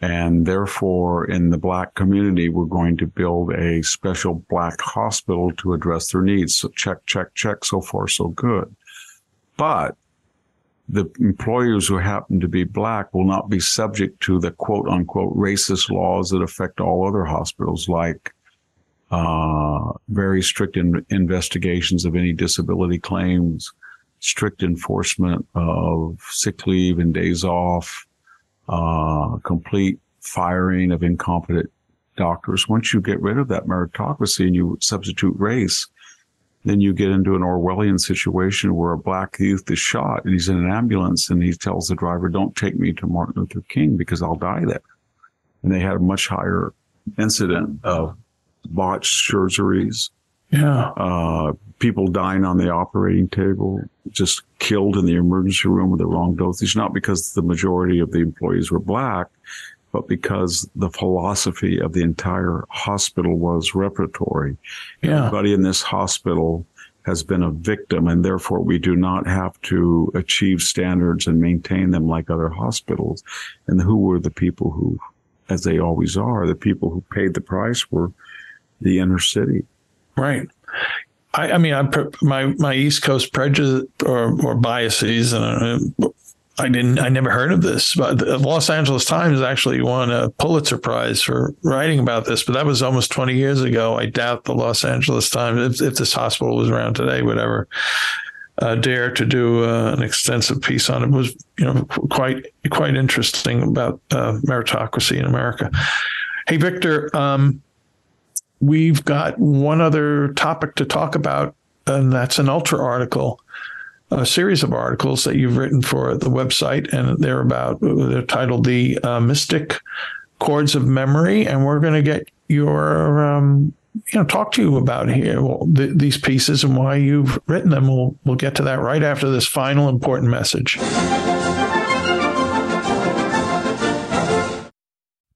And therefore, in the black community, we're going to build a special black hospital to address their needs. So check, check, check. So far, so good. But the employers who happen to be black will not be subject to the quote unquote racist laws that affect all other hospitals, like uh, very strict in investigations of any disability claims, strict enforcement of sick leave and days off, uh, complete firing of incompetent doctors. Once you get rid of that meritocracy and you substitute race, then you get into an Orwellian situation where a black youth is shot and he's in an ambulance and he tells the driver, don't take me to Martin Luther King because I'll die there. And they had a much higher incident of botched surgeries. Yeah. Uh, people dying on the operating table, just killed in the emergency room with the wrong dosage, not because the majority of the employees were black, but because the philosophy of the entire hospital was reparatory. Yeah. Everybody in this hospital has been a victim, and therefore we do not have to achieve standards and maintain them like other hospitals. And who were the people who, as they always are, the people who paid the price were the inner city. Right. I, I mean, I, my my East Coast prejudice or, or biases, and uh, I didn't, I never heard of this, but the Los Angeles Times actually won a Pulitzer Prize for writing about this, but that was almost 20 years ago. I doubt the Los Angeles Times, if, if this hospital was around today, would ever uh, dare to do uh, an extensive piece on it. it. was, you know, quite, quite interesting about uh, meritocracy in America. Hey, Victor, um, we've got one other topic to talk about, and that's an ultra article a series of articles that you've written for the website, and they're about they're titled "The uh, Mystic Chords of Memory," and we're going to get your um, you know talk to you about here well, th- these pieces and why you've written them. We'll we'll get to that right after this final important message.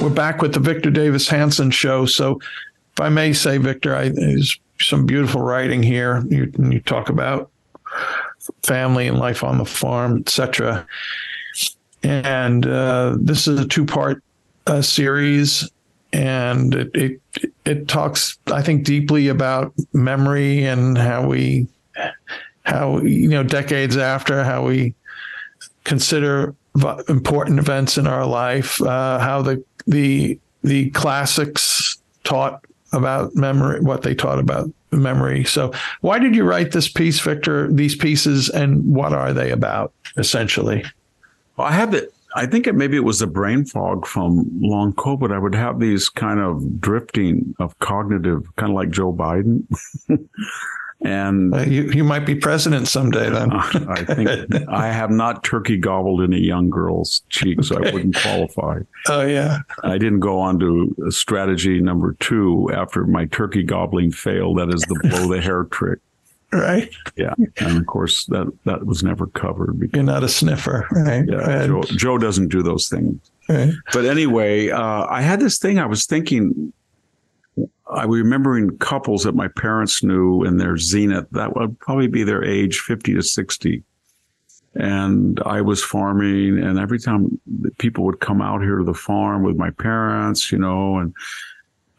We're back with the Victor Davis Hanson show. So, if I may say, Victor, I, there's some beautiful writing here. You, you talk about family and life on the farm, etc. And uh, this is a two-part uh, series, and it, it it talks, I think, deeply about memory and how we, how you know, decades after, how we consider important events in our life, uh, how the the the classics taught about memory, what they taught about memory. So, why did you write this piece, Victor? These pieces, and what are they about, essentially? Well, I had it. I think it maybe it was the brain fog from long COVID. I would have these kind of drifting of cognitive, kind of like Joe Biden. *laughs* And uh, you, you might be president someday then. I think *laughs* I have not turkey gobbled in a young girl's cheek, so I wouldn't qualify. Oh, yeah. I didn't go on to strategy number two after my turkey gobbling failed. That is the blow the hair trick. *laughs* Right. Yeah. And of course, that, that was never covered. Because, You're not a sniffer. Right. Yeah. Joe, Joe, doesn't do those things. Right. But anyway, uh, I had this thing I was thinking I remembering couples that my parents knew in their zenith. That would probably be their age 50 to 60. And I was farming and every time people would come out here to the farm with my parents, you know, and,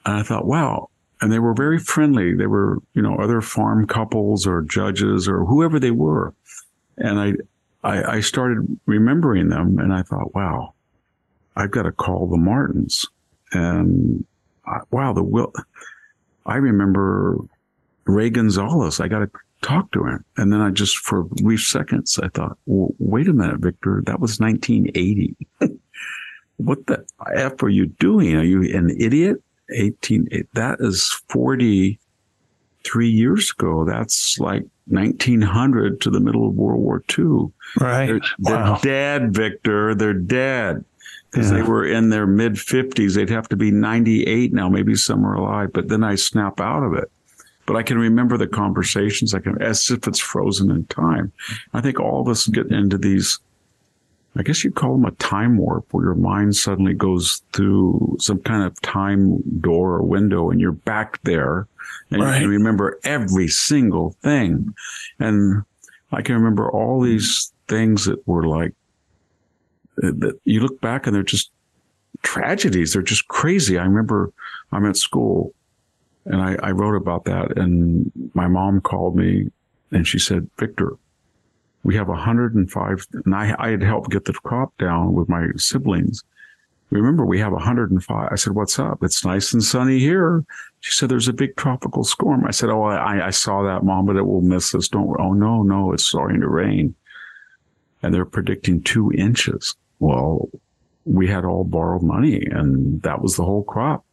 and I thought, wow. And they were very friendly. They were, you know, other farm couples or judges or whoever they were. And I, I, I started remembering them and I thought, wow, I've got to call the Martins. And wow, the will. I remember Ray Gonzalez. I got to talk to him. And then I just, for brief seconds, I thought, well, wait a minute, Victor, that was 1980. *laughs* what the F are you doing? Are you an idiot? 18, that is 43 years ago. That's like 1900 to the middle of World War II. Right. They're, they're dead, Victor. They're dead because Yeah. they were in their mid 50s. They'd have to be 98 now. Maybe some are alive, but then I snap out of it. But I can remember the conversations. I can, as if it's frozen in time. I think all of us get into these. I guess you'd call them a time warp, where your mind suddenly goes through some kind of time door or window, and you're back there, and Right. you can remember every single thing. And I can remember all these things that were like you look back and they're just tragedies. They're just crazy. I remember I'm at school and I, I wrote about that and my mom called me and she said, Victor, we have 105 and I, I had helped get the crop down with my siblings. Remember, we have 105. I said, what's up? It's nice and sunny here. She said, there's a big tropical storm. I said, oh, I, I saw that, mom, but it will miss us. Don't, oh, no, no, it's starting to rain. And they're predicting two inches. Well, we had all borrowed money and that was the whole crop.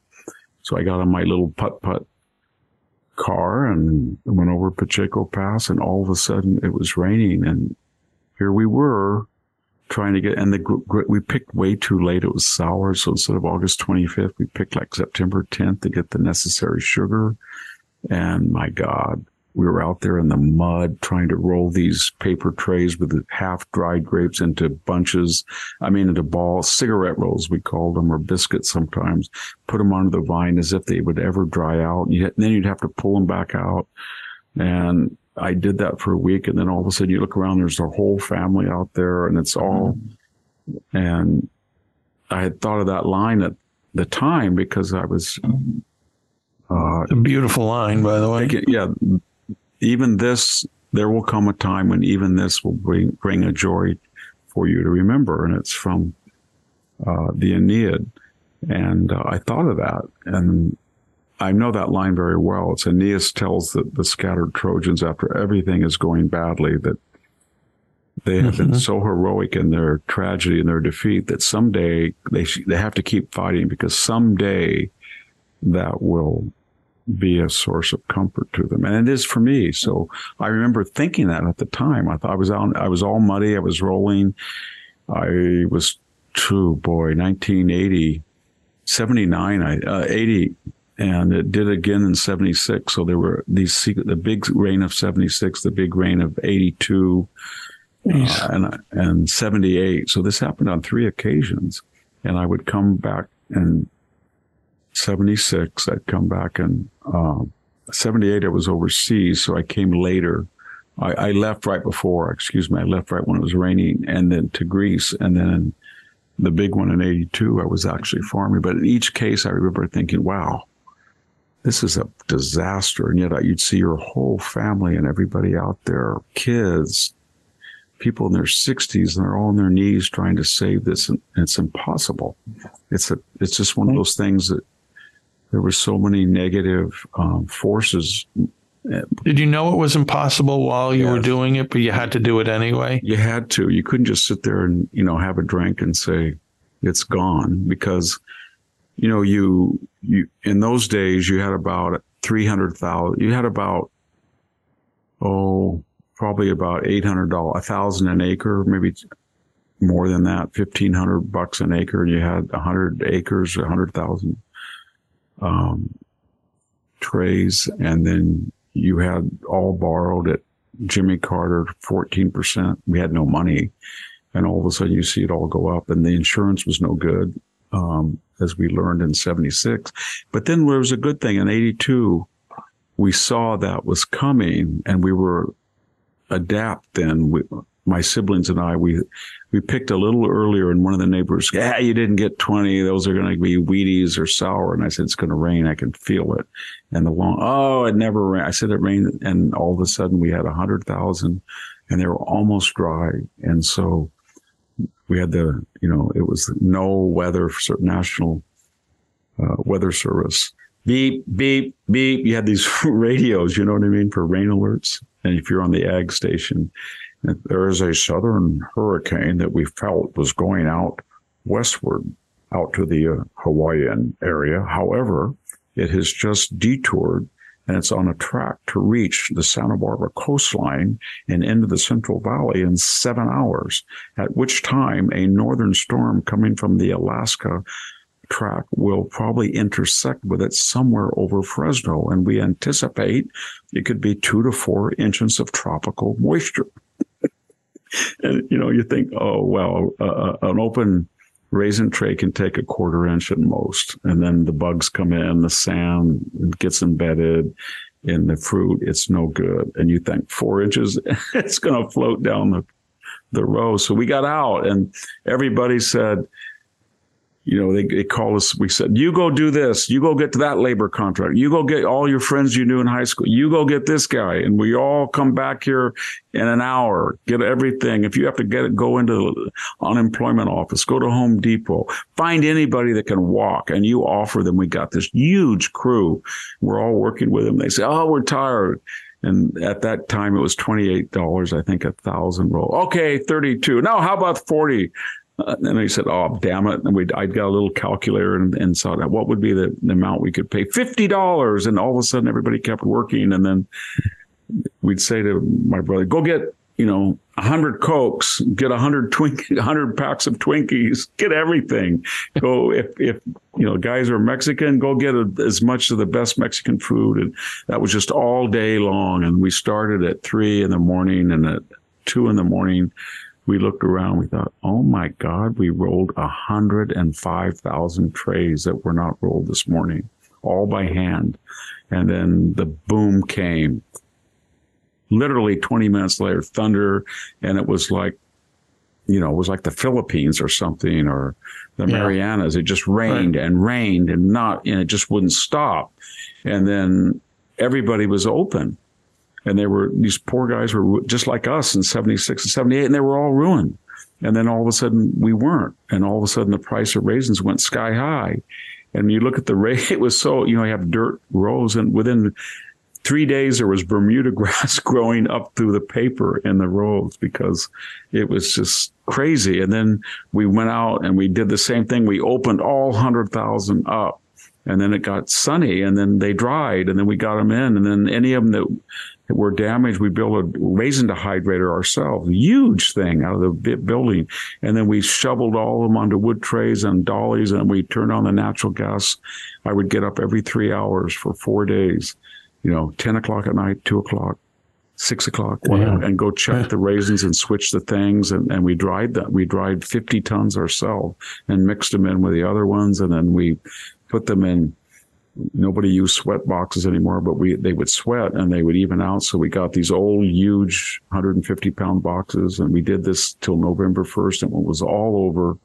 So I got on my little putt putt car and went over Pacheco Pass and all of a sudden it was raining and here we were trying to get, and the, we picked way too late. It was sour. So instead of August 25th, we picked like September 10th to get the necessary sugar. And my God, we were out there in the mud trying to roll these paper trays with half dried grapes into bunches. I mean, into balls, cigarette rolls, we called them, or biscuits sometimes, put them onto the vine as if they would ever dry out. And you- then you'd have to pull them back out. And I did that for a week. And then all of a sudden you look around, there's a whole family out there and it's all, and I had thought of that line at the time because I was, uh, A beautiful line, by the way. yeah, even this, there will come a time when even this will bring, bring a joy for you to remember. And it's from, uh, the Aeneid. And uh, I thought of that and I know that line very well. It's Aeneas tells the, the scattered Trojans after everything is going badly that they have been so heroic in their tragedy and their defeat that someday they sh- they have to keep fighting because someday that will be a source of comfort to them, and it is for me. So I remember thinking that at the time. I thought I was out. I was all muddy. I was rolling. I was true boy, 1980, 79, I uh, 80 and it did again in 76 so there were these secret the big rain of 76 the big rain of 82 uh, and and 78 so this happened on three occasions and i would come back in 76 i'd come back and, um, 78 i was overseas so i came later I, I left right before excuse me i left right when it was raining and then to greece and then the big one in 82 i was actually farming but in each case i remember thinking wow this is a disaster. And yet you'd see your whole family and everybody out there, kids, people in their sixties, and they're all on their knees trying to save this. And it's impossible. It's a, it's just one of those things that there were so many negative um, forces. Did you know it was impossible while you were doing it, but you had to do it anyway? You had to, you couldn't just sit there and, you know, have a drink and say it's gone because, you know, you, you, in those days, you had about 300,000, you had about, oh, probably about $800, a thousand an acre, maybe more than that, 1500 bucks an acre. And you had a hundred acres, a hundred thousand, um, trays. And then you had all borrowed at Jimmy Carter, 14%. We had no money. And all of a sudden you see it all go up and the insurance was no good. Um, as we learned in 76. But then there was a good thing in 82. We saw that was coming and we were adapt then. We, my siblings and I, we, we picked a little earlier and one of the neighbors, yeah, you didn't get 20. Those are going to be Wheaties or sour. And I said, it's going to rain. I can feel it. And the long, oh, it never rained. I said it rained. And all of a sudden we had a hundred thousand and they were almost dry. And so we had the, you know, it was no weather for national uh, weather service. Beep, beep, beep. You had these *laughs* radios, you know what I mean, for rain alerts. And if you're on the ag station, there is a southern hurricane that we felt was going out westward, out to the uh, Hawaiian area. However, it has just detoured and it's on a track to reach the Santa Barbara coastline and into the Central Valley in seven hours, at which time a northern storm coming from the Alaska track will probably intersect with it somewhere over Fresno. And we anticipate it could be two to four inches of tropical moisture. And, you know, you think, oh, well, uh, an open raisin tray can take a quarter inch at most. And then the bugs come in, the sand gets embedded in the fruit. It's no good. And you think four inches, *laughs* it's going to float down the, the row. So we got out and everybody said, you know, they, they call us. We said, you go do this. You go get to that labor contract. You go get all your friends you knew in high school. You go get this guy. And we all come back here in an hour, get everything. If you have to get it, go into the unemployment office, go to Home Depot, find anybody that can walk and you offer them. We got this huge crew. We're all working with them. They say, Oh, we're tired. And at that time, it was $28, I think, a thousand roll. Okay, 32. No, how about 40? Uh, and they said, "Oh, damn it!" And we, I'd got a little calculator and, and saw that what would be the, the amount we could pay? Fifty dollars. And all of a sudden, everybody kept working. And then we'd say to my brother, "Go get you know hundred cokes, get hundred twink, *laughs* hundred packs of Twinkies, get everything. Go if if you know guys are Mexican, go get a, as much of the best Mexican food." And that was just all day long. And we started at three in the morning and at two in the morning we looked around, we thought, oh my God, we rolled 105,000 trays that were not rolled this morning, all by hand. And then the boom came. Literally 20 minutes later, thunder, and it was like, you know, it was like the Philippines or something or the Marianas. It just rained right. and rained and not, and it just wouldn't stop. And then everybody was open and they were these poor guys were just like us in 76 and 78 and they were all ruined. And then all of a sudden we weren't. And all of a sudden the price of raisins went sky high. And you look at the *laughs* rate it was so you know you have dirt rows and within three days there was bermuda *laughs* grass growing up through the paper in the rows because it was just crazy. And then we went out and we did the same thing. We opened all 100000 up and then it got sunny and then they dried and then we got them in and then any of them that were damaged, we built a raisin dehydrator ourselves, huge thing out of the building. And then we shoveled all of them onto wood trays and dollies and we turned on the natural gas. I would get up every three hours for four days, you know, 10 o'clock at night, two o'clock, six o'clock, and go check the raisins and switch the things. And, and we dried that. We dried 50 tons ourselves and mixed them in with the other ones. And then we put them in nobody used sweat boxes anymore, but we they would sweat and they would even out. So we got these old, huge, 150 pound boxes, and we did this till November 1st. And when it was all over,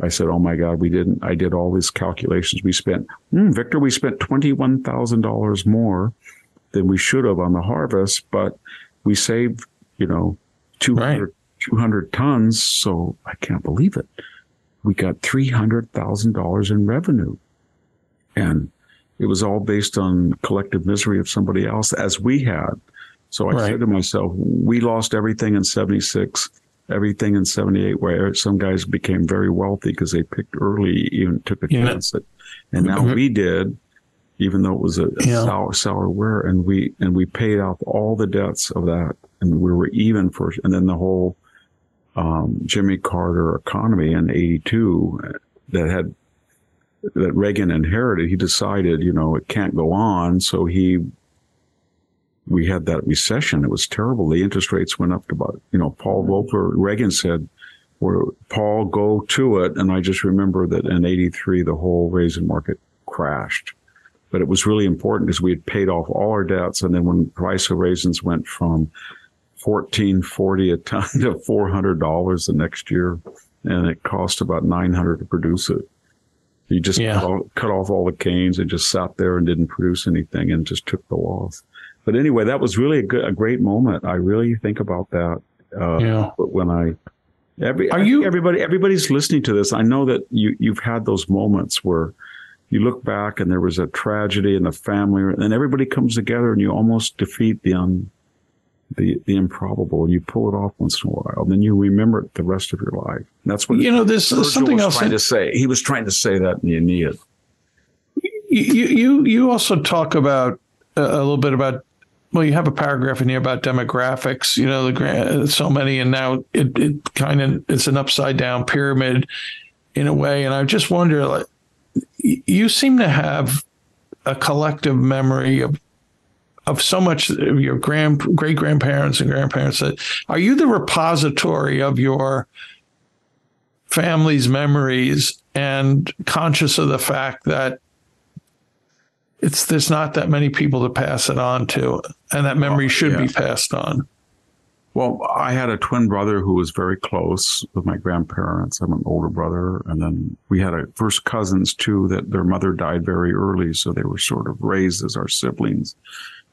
I said, "Oh my God, we didn't." I did all these calculations. We spent, mm, Victor, we spent twenty one thousand dollars more than we should have on the harvest, but we saved, you know, 200, right. 200 tons. So I can't believe it. We got three hundred thousand dollars in revenue. And it was all based on collective misery of somebody else, as we had. So I right. said to myself, we lost everything in 76, everything in 78, where some guys became very wealthy because they picked early, even took a yeah. chance. At, and now mm-hmm. we did, even though it was a, a yeah. sour, sour wear. And we, and we paid off all the debts of that. And we were even for, and then the whole, um, Jimmy Carter economy in 82 that had that Reagan inherited, he decided, you know, it can't go on. So he, we had that recession. It was terrible. The interest rates went up to about, you know, Paul mm-hmm. Volcker, Reagan said, where Paul, go to it. And I just remember that in 83, the whole raisin market crashed. But it was really important because we had paid off all our debts. And then when the price of raisins went from 1440 a ton *laughs* to $400 the next year, and it cost about 900 to produce it. He just yeah. cut, off, cut, off, all the canes and just sat there and didn't produce anything and just took the loss. But anyway, that was really a, good, a great moment. I really think about that. Uh, yeah. When I, every, are you, everybody, everybody's listening to this. I know that you, you've had those moments where you look back and there was a tragedy in the family and everybody comes together and you almost defeat the un, the the improbable. And you pull it off once in a while, then you remember it the rest of your life. That's what you know. There's something else trying to say. He was trying to say that in the Aeneid. You you you also talk about a, a little bit about well, you have a paragraph in here about demographics. You know, the so many, and now it, it kind of it's an upside down pyramid in a way. And I just wonder, like, you seem to have a collective memory of of so much of your grand great grandparents and grandparents. That are you the repository of your family's memories and conscious of the fact that it's there's not that many people to pass it on to, and that memory should be passed on. Well, I had a twin brother who was very close with my grandparents. I'm an older brother. And then we had a first cousins too that their mother died very early. So they were sort of raised as our siblings.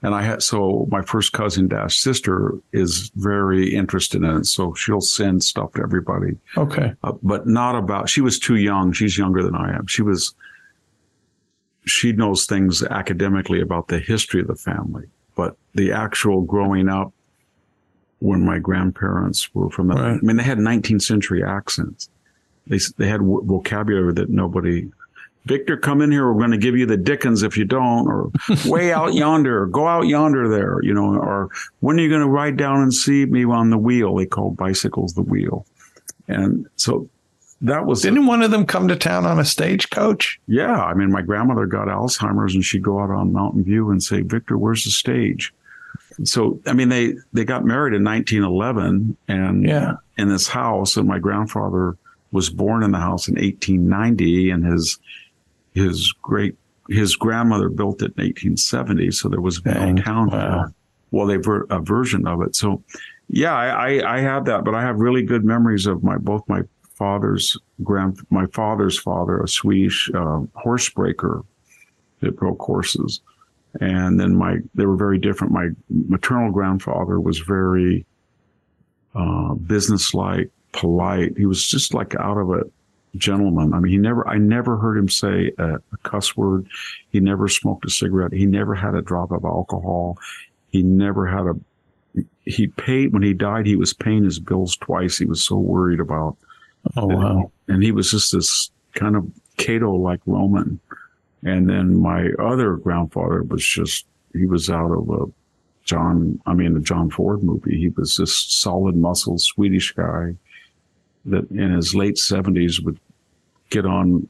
And I had, so my first cousin dash sister is very interested in it. So she'll send stuff to everybody. Okay. Uh, but not about, she was too young. She's younger than I am. She was, she knows things academically about the history of the family, but the actual growing up when my grandparents were from the, right. I mean, they had 19th century accents. They, they had vocabulary that nobody, Victor, come in here. We're going to give you the Dickens if you don't, or way out *laughs* yonder, go out yonder there, you know, or when are you going to ride down and see me on the wheel? They called bicycles the wheel. And so that was didn't one of them come to town on a stagecoach? Yeah, I mean, my grandmother got Alzheimer's, and she'd go out on Mountain View and say, "Victor, where's the stage?" So, I mean, they they got married in 1911, and yeah. in this house, and my grandfather was born in the house in 1890, and his his great his grandmother built it in 1870. So there was no town. Wow. Well, they were a version of it. So, yeah, I, I, I have that, but I have really good memories of my both my father's grand, my father's father, a Swedish uh, horse breaker that broke horses. And then my, they were very different. My maternal grandfather was very, uh, businesslike, polite. He was just like out of a gentleman. I mean, he never, I never heard him say a, a cuss word. He never smoked a cigarette. He never had a drop of alcohol. He never had a, he paid, when he died, he was paying his bills twice. He was so worried about Oh, wow. And he was just this kind of Cato like Roman. And then my other grandfather was just, he was out of a John, I mean, a John Ford movie. He was this solid muscle Swedish guy that in his late seventies would get on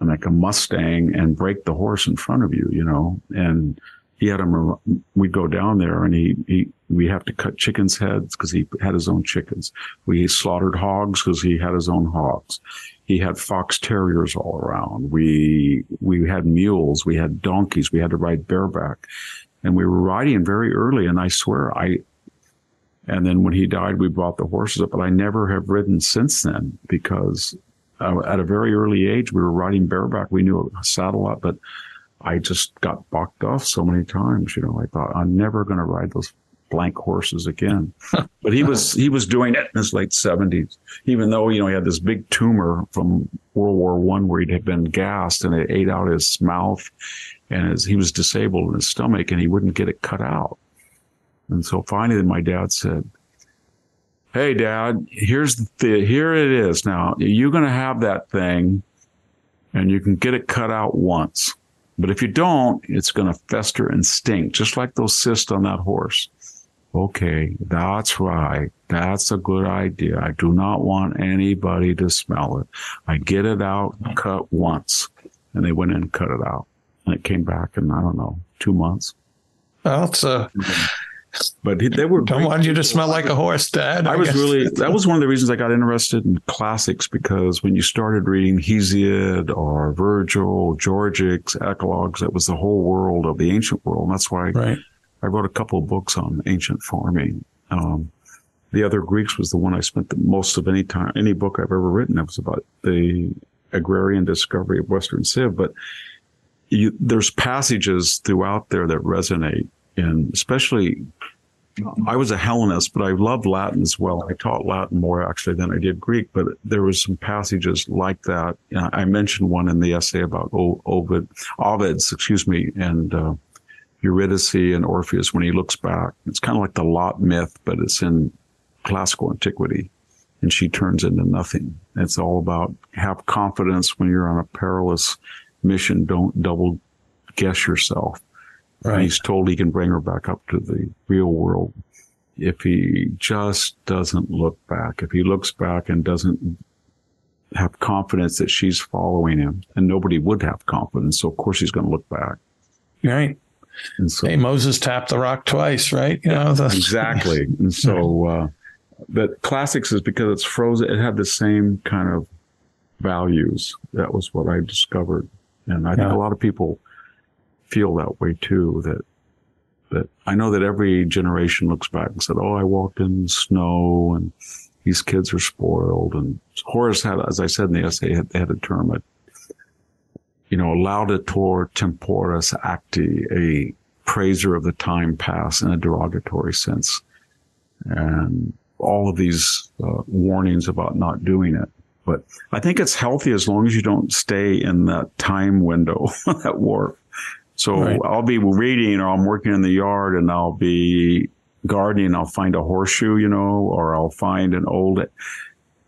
uh, like a Mustang and break the horse in front of you, you know, and he had him, we'd go down there and he, he, we have to cut chickens' heads because he had his own chickens. We slaughtered hogs because he had his own hogs. He had fox terriers all around. We, we had mules. We had donkeys. We had to ride bareback and we were riding very early. And I swear I, and then when he died, we brought the horses up, but I never have ridden since then because uh, at a very early age, we were riding bareback. We knew a saddle up, but I just got bucked off so many times. You know, I thought I'm never going to ride those blank horses again. *laughs* but he was he was doing it in his late seventies, even though you know he had this big tumor from World War One where he'd had been gassed and it ate out his mouth, and his, he was disabled in his stomach and he wouldn't get it cut out. And so finally, my dad said, "Hey, Dad, here's the here it is. Now you're going to have that thing, and you can get it cut out once." But if you don't, it's going to fester and stink, just like those cysts on that horse. Okay, that's right. That's a good idea. I do not want anybody to smell it. I get it out, cut once. And they went in and cut it out. And it came back in, I don't know, two months. That's a mm-hmm. But they were. Don't want you to smell like a horse, Dad. I, I was really. *laughs* That was one of the reasons I got interested in classics because when you started reading Hesiod or Virgil, Georgics, Eclogues, that was the whole world of the ancient world. And that's why right. I wrote a couple of books on ancient farming. Um, the other Greeks was the one I spent the most of any time, any book I've ever written. It was about the agrarian discovery of Western Civ, but you, there's passages throughout there that resonate and especially I was a Hellenist, but I loved Latin as well. I taught Latin more actually than I did Greek, but there was some passages like that. I mentioned one in the essay about Ovid, Ovid's, excuse me, and uh, Eurydice and Orpheus when he looks back. It's kind of like the Lot myth, but it's in classical antiquity. And she turns into nothing. It's all about have confidence when you're on a perilous mission. Don't double guess yourself And he's told he can bring her back up to the real world if he just doesn't look back. If he looks back and doesn't have confidence that she's following him, and nobody would have confidence. So of course he's going to look back. Right. And so Hey, Moses tapped the rock twice, right? You know, the, *laughs* exactly. And so, uh, but classics is because it's frozen. It had the same kind of values. That was what I discovered, and I think Yeah. a lot of people feel that way too. That that I know that every generation looks back and said, "Oh, I walked in snow, and these kids are spoiled." And Horace had, as I said in the essay, had, had a term, a, you know, laudator temporis acti, a praiser of the time past in a derogatory sense, and all of these uh, warnings about not doing it. But I think it's healthy as long as you don't stay in that time window, *laughs* that warp. So Right. I'll be reading or I'm working in the yard and I'll be gardening. I'll find a horseshoe, you know, or I'll find an old.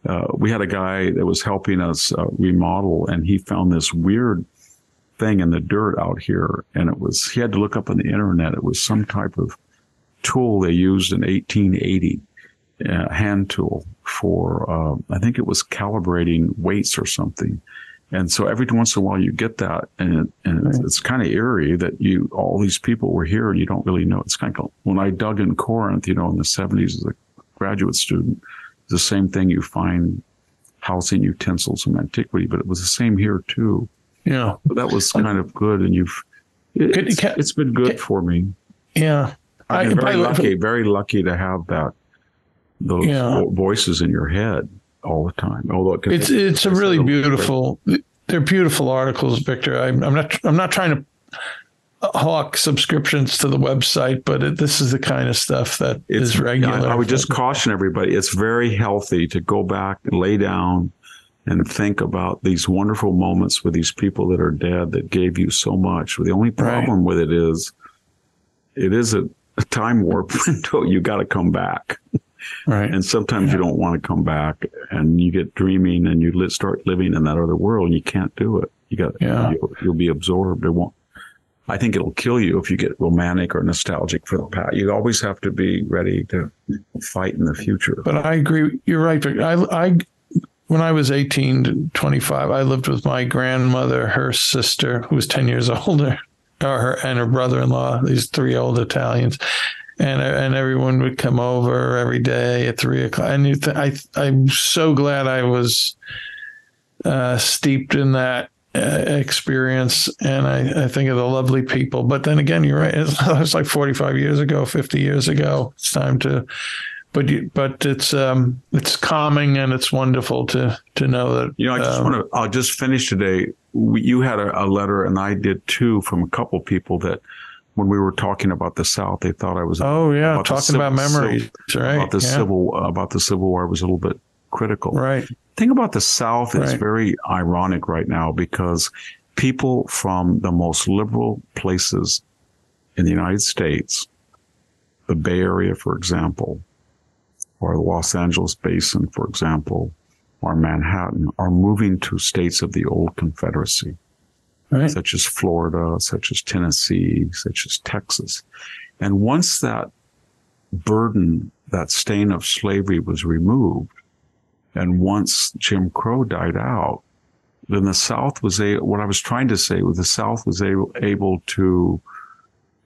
Uh, we had a guy that was helping us uh, remodel and he found this weird thing in the dirt out here. And it was, he had to look up on the internet. It was some type of tool they used in 1880, uh, hand tool for, uh, I think it was calibrating weights or something. And so every once in a while you get that and, it, and it's, it's kind of eerie that you, all these people were here and you don't really know. It's kind of, when I dug in Corinth, you know, in the seventies as a graduate student, the same thing you find housing utensils from antiquity, but it was the same here too. yeah, But that was kind of good. And you've, it, Could- it's, can- it's been good can- for me. yeah. I'm very lucky, very lucky to have that, those Yeah. voices in your head all the time. Although it It's it's a really beautiful. They're beautiful articles, Victor. I'm, I'm not I'm not trying to hawk subscriptions to the website, but it, this is the kind of stuff that is regular. I, I would just caution everybody. It's very healthy to go back and lay down and think about these wonderful moments with these people that are dead that gave you so much. The only problem with it is, it is a, a time warp *laughs* window. You got to come back. Right. And sometimes you don't want to come back and you get dreaming and you li- start living in that other world and you can't do it. You got, Yeah. you'll, you'll be absorbed. It won't, I think it'll kill you if you get romantic or nostalgic for the past. You always have to be ready to fight in the future. But I agree. You're right. Victor. I, I, when I was 18 to 25, I lived with my grandmother, her sister, who was 10 years *laughs* older, or her and her brother-in-law. These three old Italians, and and everyone would come over every day at three o'clock. And you th- I, I'm so glad I was uh, steeped in that. Uh, experience and I, I think of the lovely people but then again you're right it's, *laughs* it's like 45 years ago 50 years ago it's time to but you, but it's um it's calming and it's wonderful to to know that You know, I just um, want to, I'll just finish today. We, you had a, a letter and I did too from a couple people that when we were talking about the South, they thought I was, oh yeah about talking civil- about memories right about the yeah, civil, uh, about the Civil War was a little bit critical. right thing about the South is Right. very ironic right now because people from the most liberal places in the United States, the Bay Area, for example, or the Los Angeles Basin, for example, or Manhattan, are moving to states of the old Confederacy, right such as Florida, such as Tennessee, such as Texas. And once that burden, that stain of slavery was removed, and once Jim Crow died out, then the South was a, what I was trying to say was the South was able, able to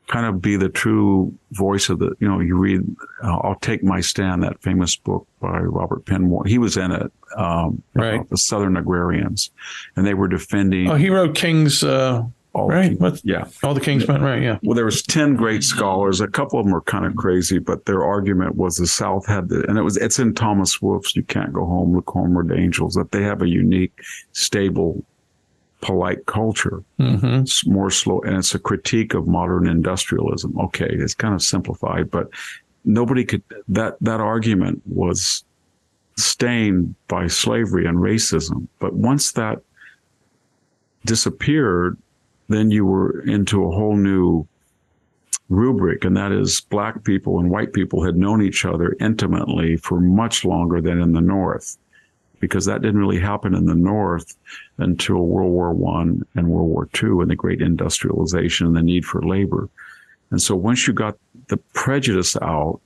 kind of be the true voice of the, you know, you read, uh, I'll Take My Stand, that famous book by Robert Penn Warren. He was in it, um, Right. about the Southern agrarians and they were defending oh he wrote King's uh all right the- yeah. all the King's Men right yeah Well, there was 10 great scholars. A couple of them were kind of crazy, but their argument was the South had the, and it was, it's in Thomas Wolfe's You Can't Go Home, Look Homeward Angels, that they have a unique, stable, polite culture. hmm It's more slow, and it's a critique of modern industrialism. Okay. It's kind of simplified, but nobody could, that, that argument was stained by slavery and racism. But once that disappeared, then you were into a whole new rubric, and that is black people and white people had known each other intimately for much longer than in the North, because that didn't really happen in the North until World War One and World War Two and the great industrialization and the need for labor. And so once you got the prejudice out,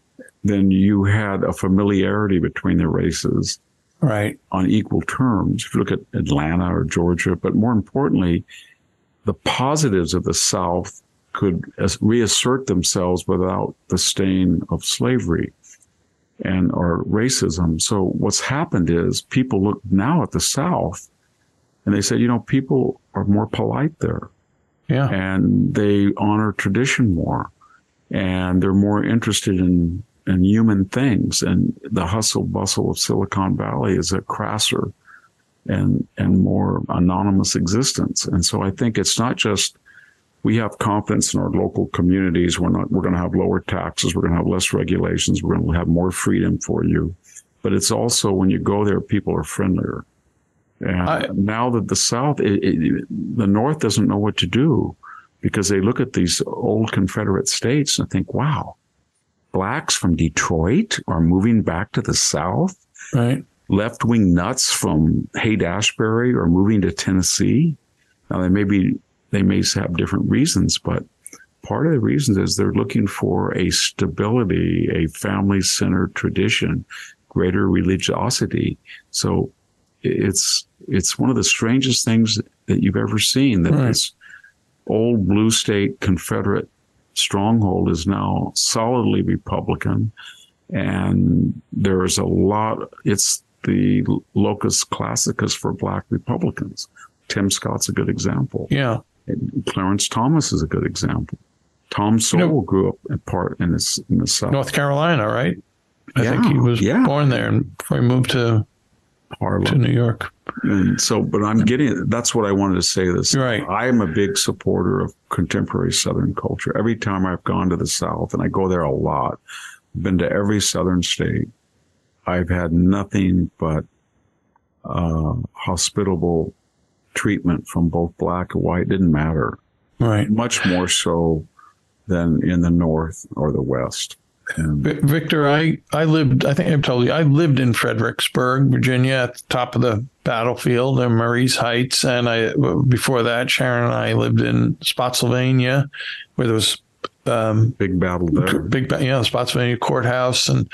then you had a familiarity between the races right on equal terms. If you look at Atlanta or Georgia, but more importantly, the positives of the South could reassert themselves without the stain of slavery and or racism. So what's happened is people look now at the South and they say, you know, people are more polite there. Yeah. And they honor tradition more and they're more interested in, in human things. And the hustle bustle of Silicon Valley is a crasser and, and more anonymous existence. And so I think it's not just we have confidence in our local communities. We're not, we're going to have lower taxes. We're going to have less regulations. We're going to have more freedom for you. But it's also when you go there, people are friendlier. And I, now that the South, it, it, the North doesn't know what to do because they look at these old Confederate states and think, wow, blacks from Detroit are moving back to the South. Right. Left wing nuts from Haight Ashbury are moving to Tennessee. Now they may be they may have different reasons, but part of the reasons is they're looking for a stability, a family centered tradition, greater religiosity. So it's, it's one of the strangest things that you've ever seen that right. this old blue state Confederate stronghold is now solidly Republican. And there's a lot, it's the locus classicus for black Republicans. Tim Scott's a good example. Yeah. Clarence Thomas is a good example. Tom Sowell you know, grew up in part in the, in the South. North Carolina, right? I yeah, think he was yeah. born there and before he moved to Harlem. to New York. And so, but I'm getting that's what I wanted to say. This right. I am a big supporter of contemporary Southern culture. Every time I've gone to the South, and I go there a lot, been to every Southern state. I've had nothing but uh, hospitable treatment from both black and white didn't matter. Right. Much more so than in the North or the West. And Victor, I, I lived, I think I've told you, I lived in Fredericksburg, Virginia, at the top of the battlefield in Marye's Heights. And I, before that, Sharon and I lived in Spotsylvania, where there was um, big battle there. Big, you know, Spotsylvania courthouse and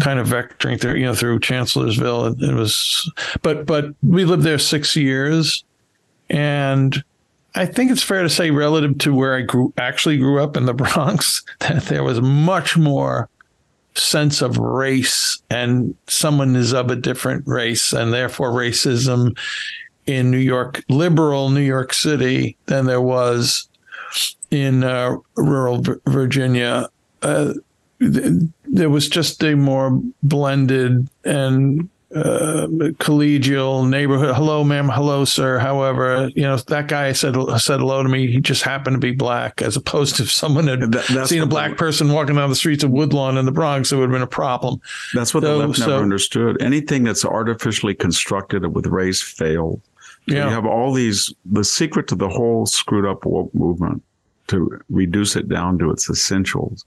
kind of vectoring through, you know, through Chancellorsville. It, it was, but, but we lived there six years and I think it's fair to say, relative to where I grew, actually grew up in the *laughs* Bronx, that there was much more sense of race and someone is of a different race and therefore racism in New York, liberal New York City, than there was in uh, rural Virginia. Uh, there was just a more blended and uh, collegial neighborhood. Hello, ma'am. Hello, sir. However, you know that guy said said hello to me. He just happened to be black, as opposed to if someone had that, seen a black the, person walking down the streets of Woodlawn in the Bronx, it would have been a problem. That's what so, the left so, never understood. Anything that's artificially constructed with race failed. So yeah. You have all these. The secret to the whole screwed up movement to reduce it down to its essentials.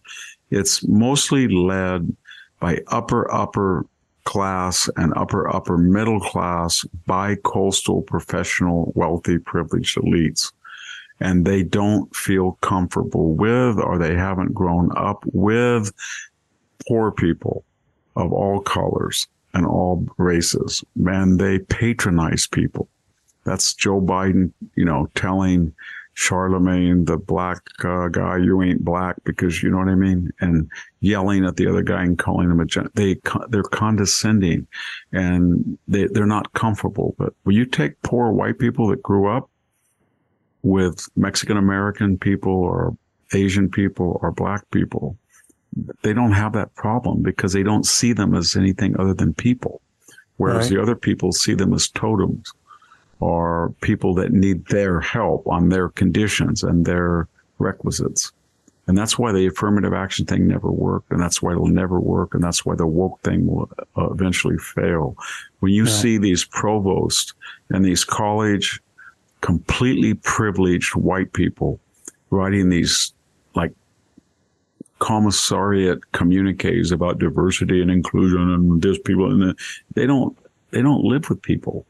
It's mostly led by upper upper class and upper, upper middle class bi coastal professional wealthy privileged elites. And they don't feel comfortable with, or they haven't grown up with poor people of all colors and all races. And they patronize people. That's Joe Biden, you know, telling Charlamagne, the black uh, guy, you ain't black because you know what I mean, and yelling at the other guy and calling him a gen- they they're condescending, and they they're not comfortable. But when you take poor white people that grew up with Mexican American people or Asian people or black people, they don't have that problem because they don't see them as anything other than people, whereas right. the other people see them as totems are people that need their help on their conditions and their requisites. And that's why the affirmative action thing never worked. And that's why it'll never work. And that's why the woke thing will uh, eventually fail. When you yeah. see these provosts and these college completely privileged white people writing these like commissariat communiques about diversity and inclusion and this people and the, they don't, they don't live with people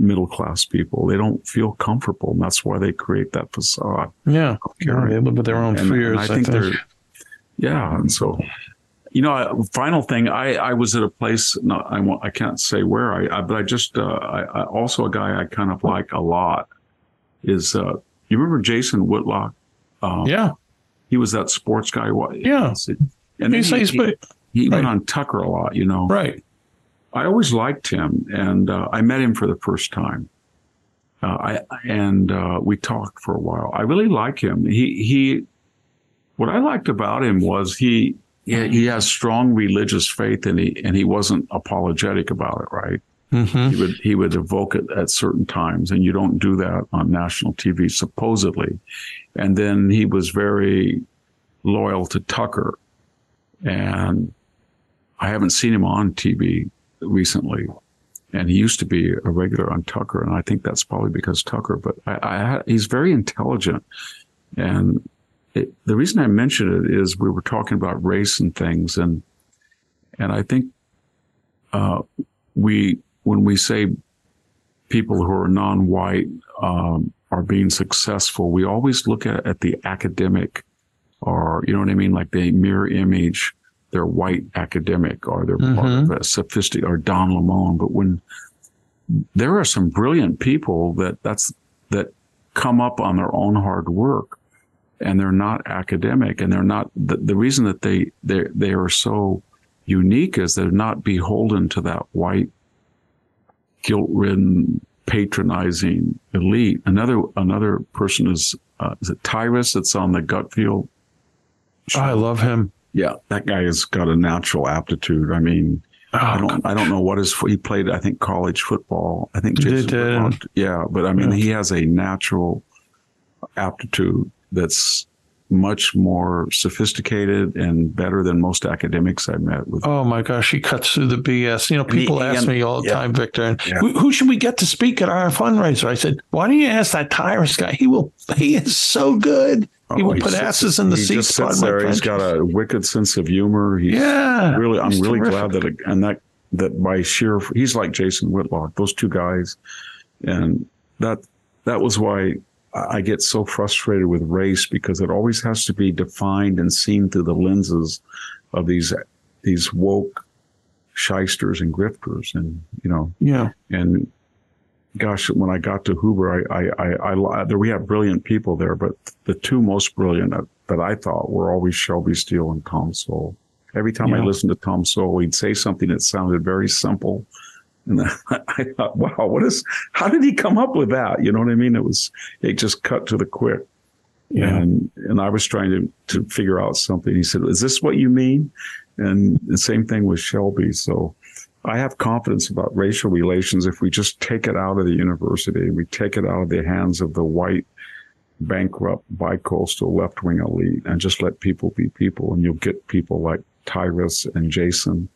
middle class people. They don't feel comfortable, and that's why they create that facade. Yeah, yeah they live with their own And- fears. and I think, they're, yeah, and so. You know, final thing. I, I was at a place. No, I won't, I can't say where. I, I but I just uh, I, I also a guy I kind of like a lot is uh, you remember Jason Whitlock? Um, yeah, he was that sports guy. What? Yeah. and He's- he, he's he, been- he went right. on Tucker a lot. You know, right. I always liked him, and uh, I met him for the first time. Uh, I and uh, we talked for a while. I really like him. He he. What I liked about him was he he, he has strong religious faith, and he and he wasn't apologetic about it. Right. Mm-hmm. He would he would evoke it at certain times, and you don't do that on national TV supposedly. And then he was very loyal to Tucker, and I haven't seen him on TV recently. And he used to be a regular on Tucker, and I think that's probably because Tucker. But I, I he's very intelligent, and it, the reason I mentioned it is we were talking about race and things, and and I think uh, we when we say people who are non-white um, are being successful, we always look at, at the academic, or you know what I mean, like the mirror image. They're white academic, or they're part of a sophisticated, or Don Lemon. But when there are some brilliant people that that's that come up on their own hard work, and they're not academic, and they're not the, the reason that they they they are so unique is they're not beholden to that white guilt-ridden, patronizing elite. Another another person is uh, is it Tyrus that's on the Gutfield. I love him. Yeah, that guy has got a natural aptitude. I mean, oh, I Oh, don't I don't know what his he played. I think college football. I think Jason yeah, but I mean Yeah. he has a natural aptitude that's much more sophisticated and better than most academics I met with. Oh my gosh, he cuts through the BS. You know, And he- people ask and- me all the yeah. time, Victor, and Yeah. who, who should we get to speak at our fundraiser? I said, why don't you ask that Tyrus guy? He will. He is so good. He Oh, will put sits- asses in the he seats. just sits pardon there. He's French. got a wicked sense of humor. He's Yeah, really. I'm he's really terrific. glad that and that that by sheer he's like Jason Whitlock. Those two guys, and that that was why I get so frustrated with race because it always has to be defined and seen through the lenses of these these woke shysters and grifters, and you know, Yeah, and gosh, when I got to Hoover, I, I, I, I there we have brilliant people there, but the two most brilliant that, that I thought were always Shelby Steele and Tom Sowell. Every time I listened to Tom Sowell, he'd say something that sounded very simple. And *laughs* I thought, wow, what is, how did he come up with that? You know what I mean? It was, it just cut to the quick. Yeah. And, and I was trying to, to figure out something. He said, is this what you mean? And the same thing with Shelby. So I have confidence about racial relations if we just take it out of the university, we take it out of the hands of the white, bankrupt, bicoastal left wing elite and just let people be people. And you'll get people like Tyrus and Jason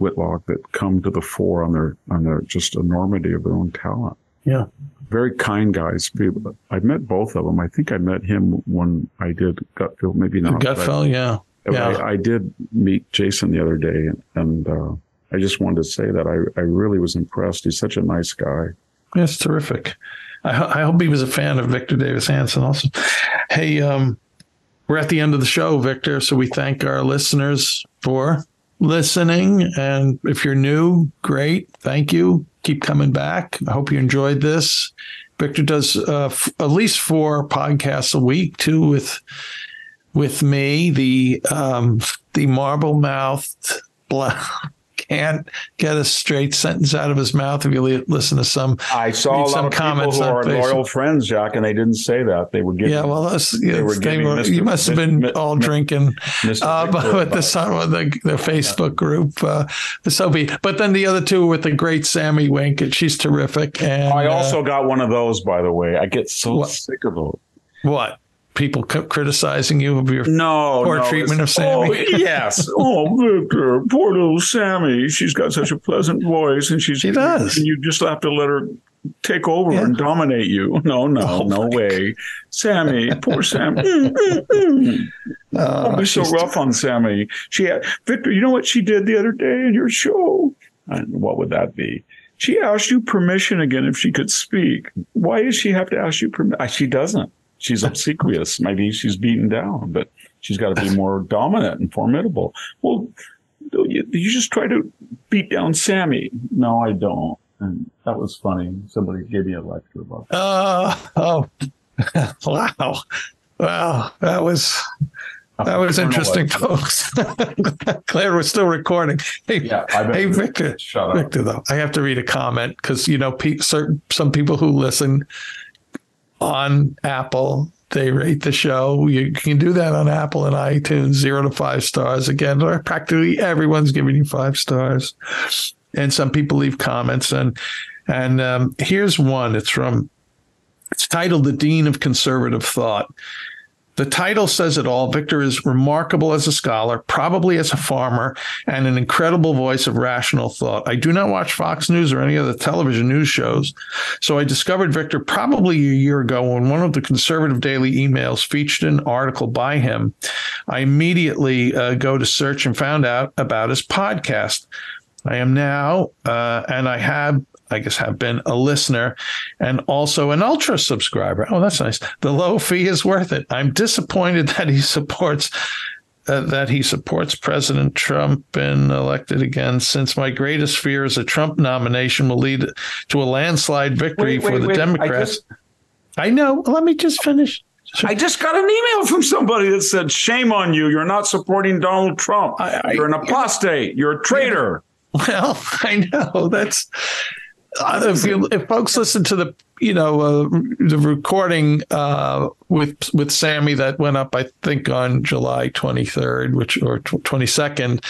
Whitlock that come to the fore on their, on their just enormity of their own talent. yeah. Very kind guys. I've met both of them. I think I met him when I did Gutfield, maybe not. I- yeah. Yeah. I, I did meet Jason the other day, and, and uh, I just wanted to say that I, I really was impressed. He's such a nice guy. That's terrific. I, ho- I hope he was a fan of Victor Davis Hanson also. Hey, um, we're at the end of the show, Victor. So we thank our listeners for listening. And if you're new, great. Thank you. Keep coming back. I hope you enjoyed this. Victor does uh, f- at least four podcasts a week, too, with with me. The um, the marble mouthed black can't get a straight sentence out of his mouth if you li- listen to some I saw a lot some comments who are Facebook. loyal friends, Jack, and they didn't say that. They were giving. Yeah, well, that's, They were giving were- Mr. you must have been Mr. all Mr. drinking. Uh, but *laughs* with the son, with the, the Facebook group, uh, so be. But then the other two with the great Sami Winc, and she's terrific. And I uh, also got one of those, by the way. I get so What? sick of those. what people c- criticizing you of your No, Poor no, treatment of Sami. Oh, yes. Oh, Victor, poor little Sami. She's got such a pleasant voice, and she's She does. And you just have to let her take over Yeah. and dominate you. No, no, Oh, no way, Sami. Poor Sami. Mm, mm, mm. *laughs* uh, Don't be so rough on Sami. She had Victor. You know what she did the other day in your show? And what would that be? she asked you permission again if she could speak. Why does she have to ask you permission? She doesn't. She's obsequious. Maybe she's beaten down, but she's got to be more dominant and formidable. Well, you, you just try to beat down Sami. No, I don't. And that was funny. Somebody gave me a lecture about that. Uh, oh, *laughs* wow. Wow. That was that was interesting, folks. *laughs* Claire, we're still recording. Hey, Yeah, hey, Victor. Shut up. Victor, though, I have to read a comment because you know, pe- certain some people who listen on Apple they rate the show. You can do that on Apple and iTunes, zero to five stars. Again, practically everyone's giving you five stars, and some people leave comments. and And um, here's one. It's from. It's titled "The Dean of Conservative Thought." The title says it all. Victor is remarkable as a scholar, probably as a farmer, and an incredible voice of rational thought. I do not watch Fox News or any other television news shows, so I discovered Victor probably a year ago when one of the conservative daily emails featured an article by him. I immediately uh, go to search and found out about his podcast. I am now, uh, and I have I guess have been a listener and also an ultra subscriber. Oh, that's nice. The low fee is worth it. I'm disappointed that he supports uh, that he supports President Trump and elected again since my greatest fear is a Trump nomination will lead to a landslide victory Wait, wait, for the wait. I Democrats. just- I know. Let me just finish. I just got an email from somebody that said, "Shame on you! You're not supporting Donald Trump. I- I- You're an apostate. You're a traitor." *laughs* Well, I know that's if you if folks listen to the you know uh, the recording uh, with with Sami that went up I think on July 23rd which or 22nd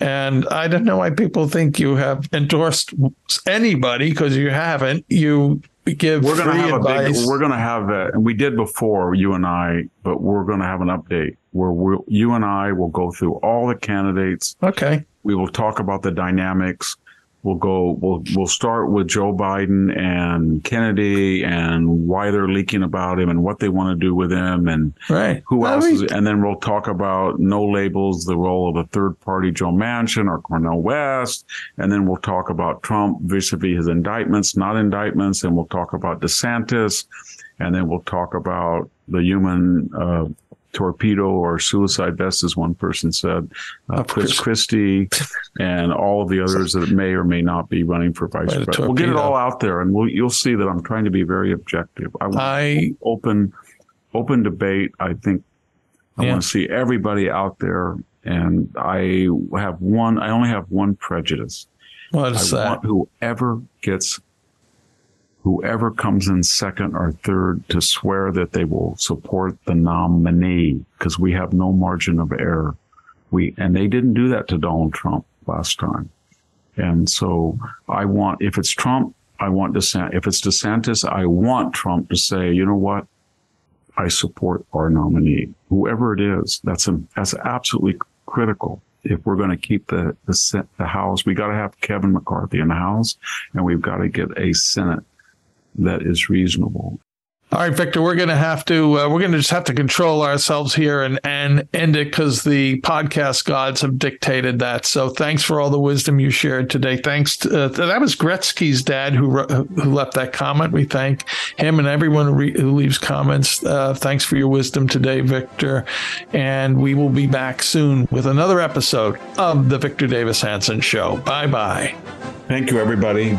and I don't know why people think you have endorsed anybody because you haven't you give We're gonna have a big. We're gonna have a, and we did before you and I, but we're gonna have an update where we'll, you and I will go through all the candidates. okay We will talk about the dynamics. We'll go. We'll we'll start with Joe Biden and Kennedy and why they're leaking about him and what they want to do with him and right who else is, and then we'll talk about no labels, the role of a third party, Joe Manchin or Cornel West. And then we'll talk about Trump vis-a-vis his indictments, not indictments. And we'll talk about DeSantis. And then we'll talk about the human, uh, torpedo or suicide vest, as one person said, uh, Chris. Christie and all of the others that may or may not be running for vice president. We'll get it all out there and we'll, you'll see that I'm trying to be very objective. I want I open open debate. I think I Yeah. want to see everybody out there, and I have one. I only have one prejudice. what is I that want whoever gets, whoever comes in second or third to swear that they will support the nominee because we have no margin of error. We and they didn't do that to Donald Trump last time, and so I want if it's Trump. I want DeSantis. If it's DeSantis, I want Trump to say, you know what? I support our nominee, whoever it is. That's a, that's absolutely critical. If we're going to keep the the, the House, we got to have Kevin McCarthy in the House, and we've got to get a Senate that is reasonable. All right, Victor, we're going to have to uh, we're going to just have to control ourselves here and and end it because the podcast gods have dictated that. So thanks for all the wisdom you shared today. Thanks to, uh, that was Gretzky's dad who who left that comment. We thank him and everyone who, re- who leaves comments. Uh, thanks for your wisdom today, Victor. And we will be back soon with another episode of the Victor Davis Hanson Show. Bye bye. Thank you, everybody.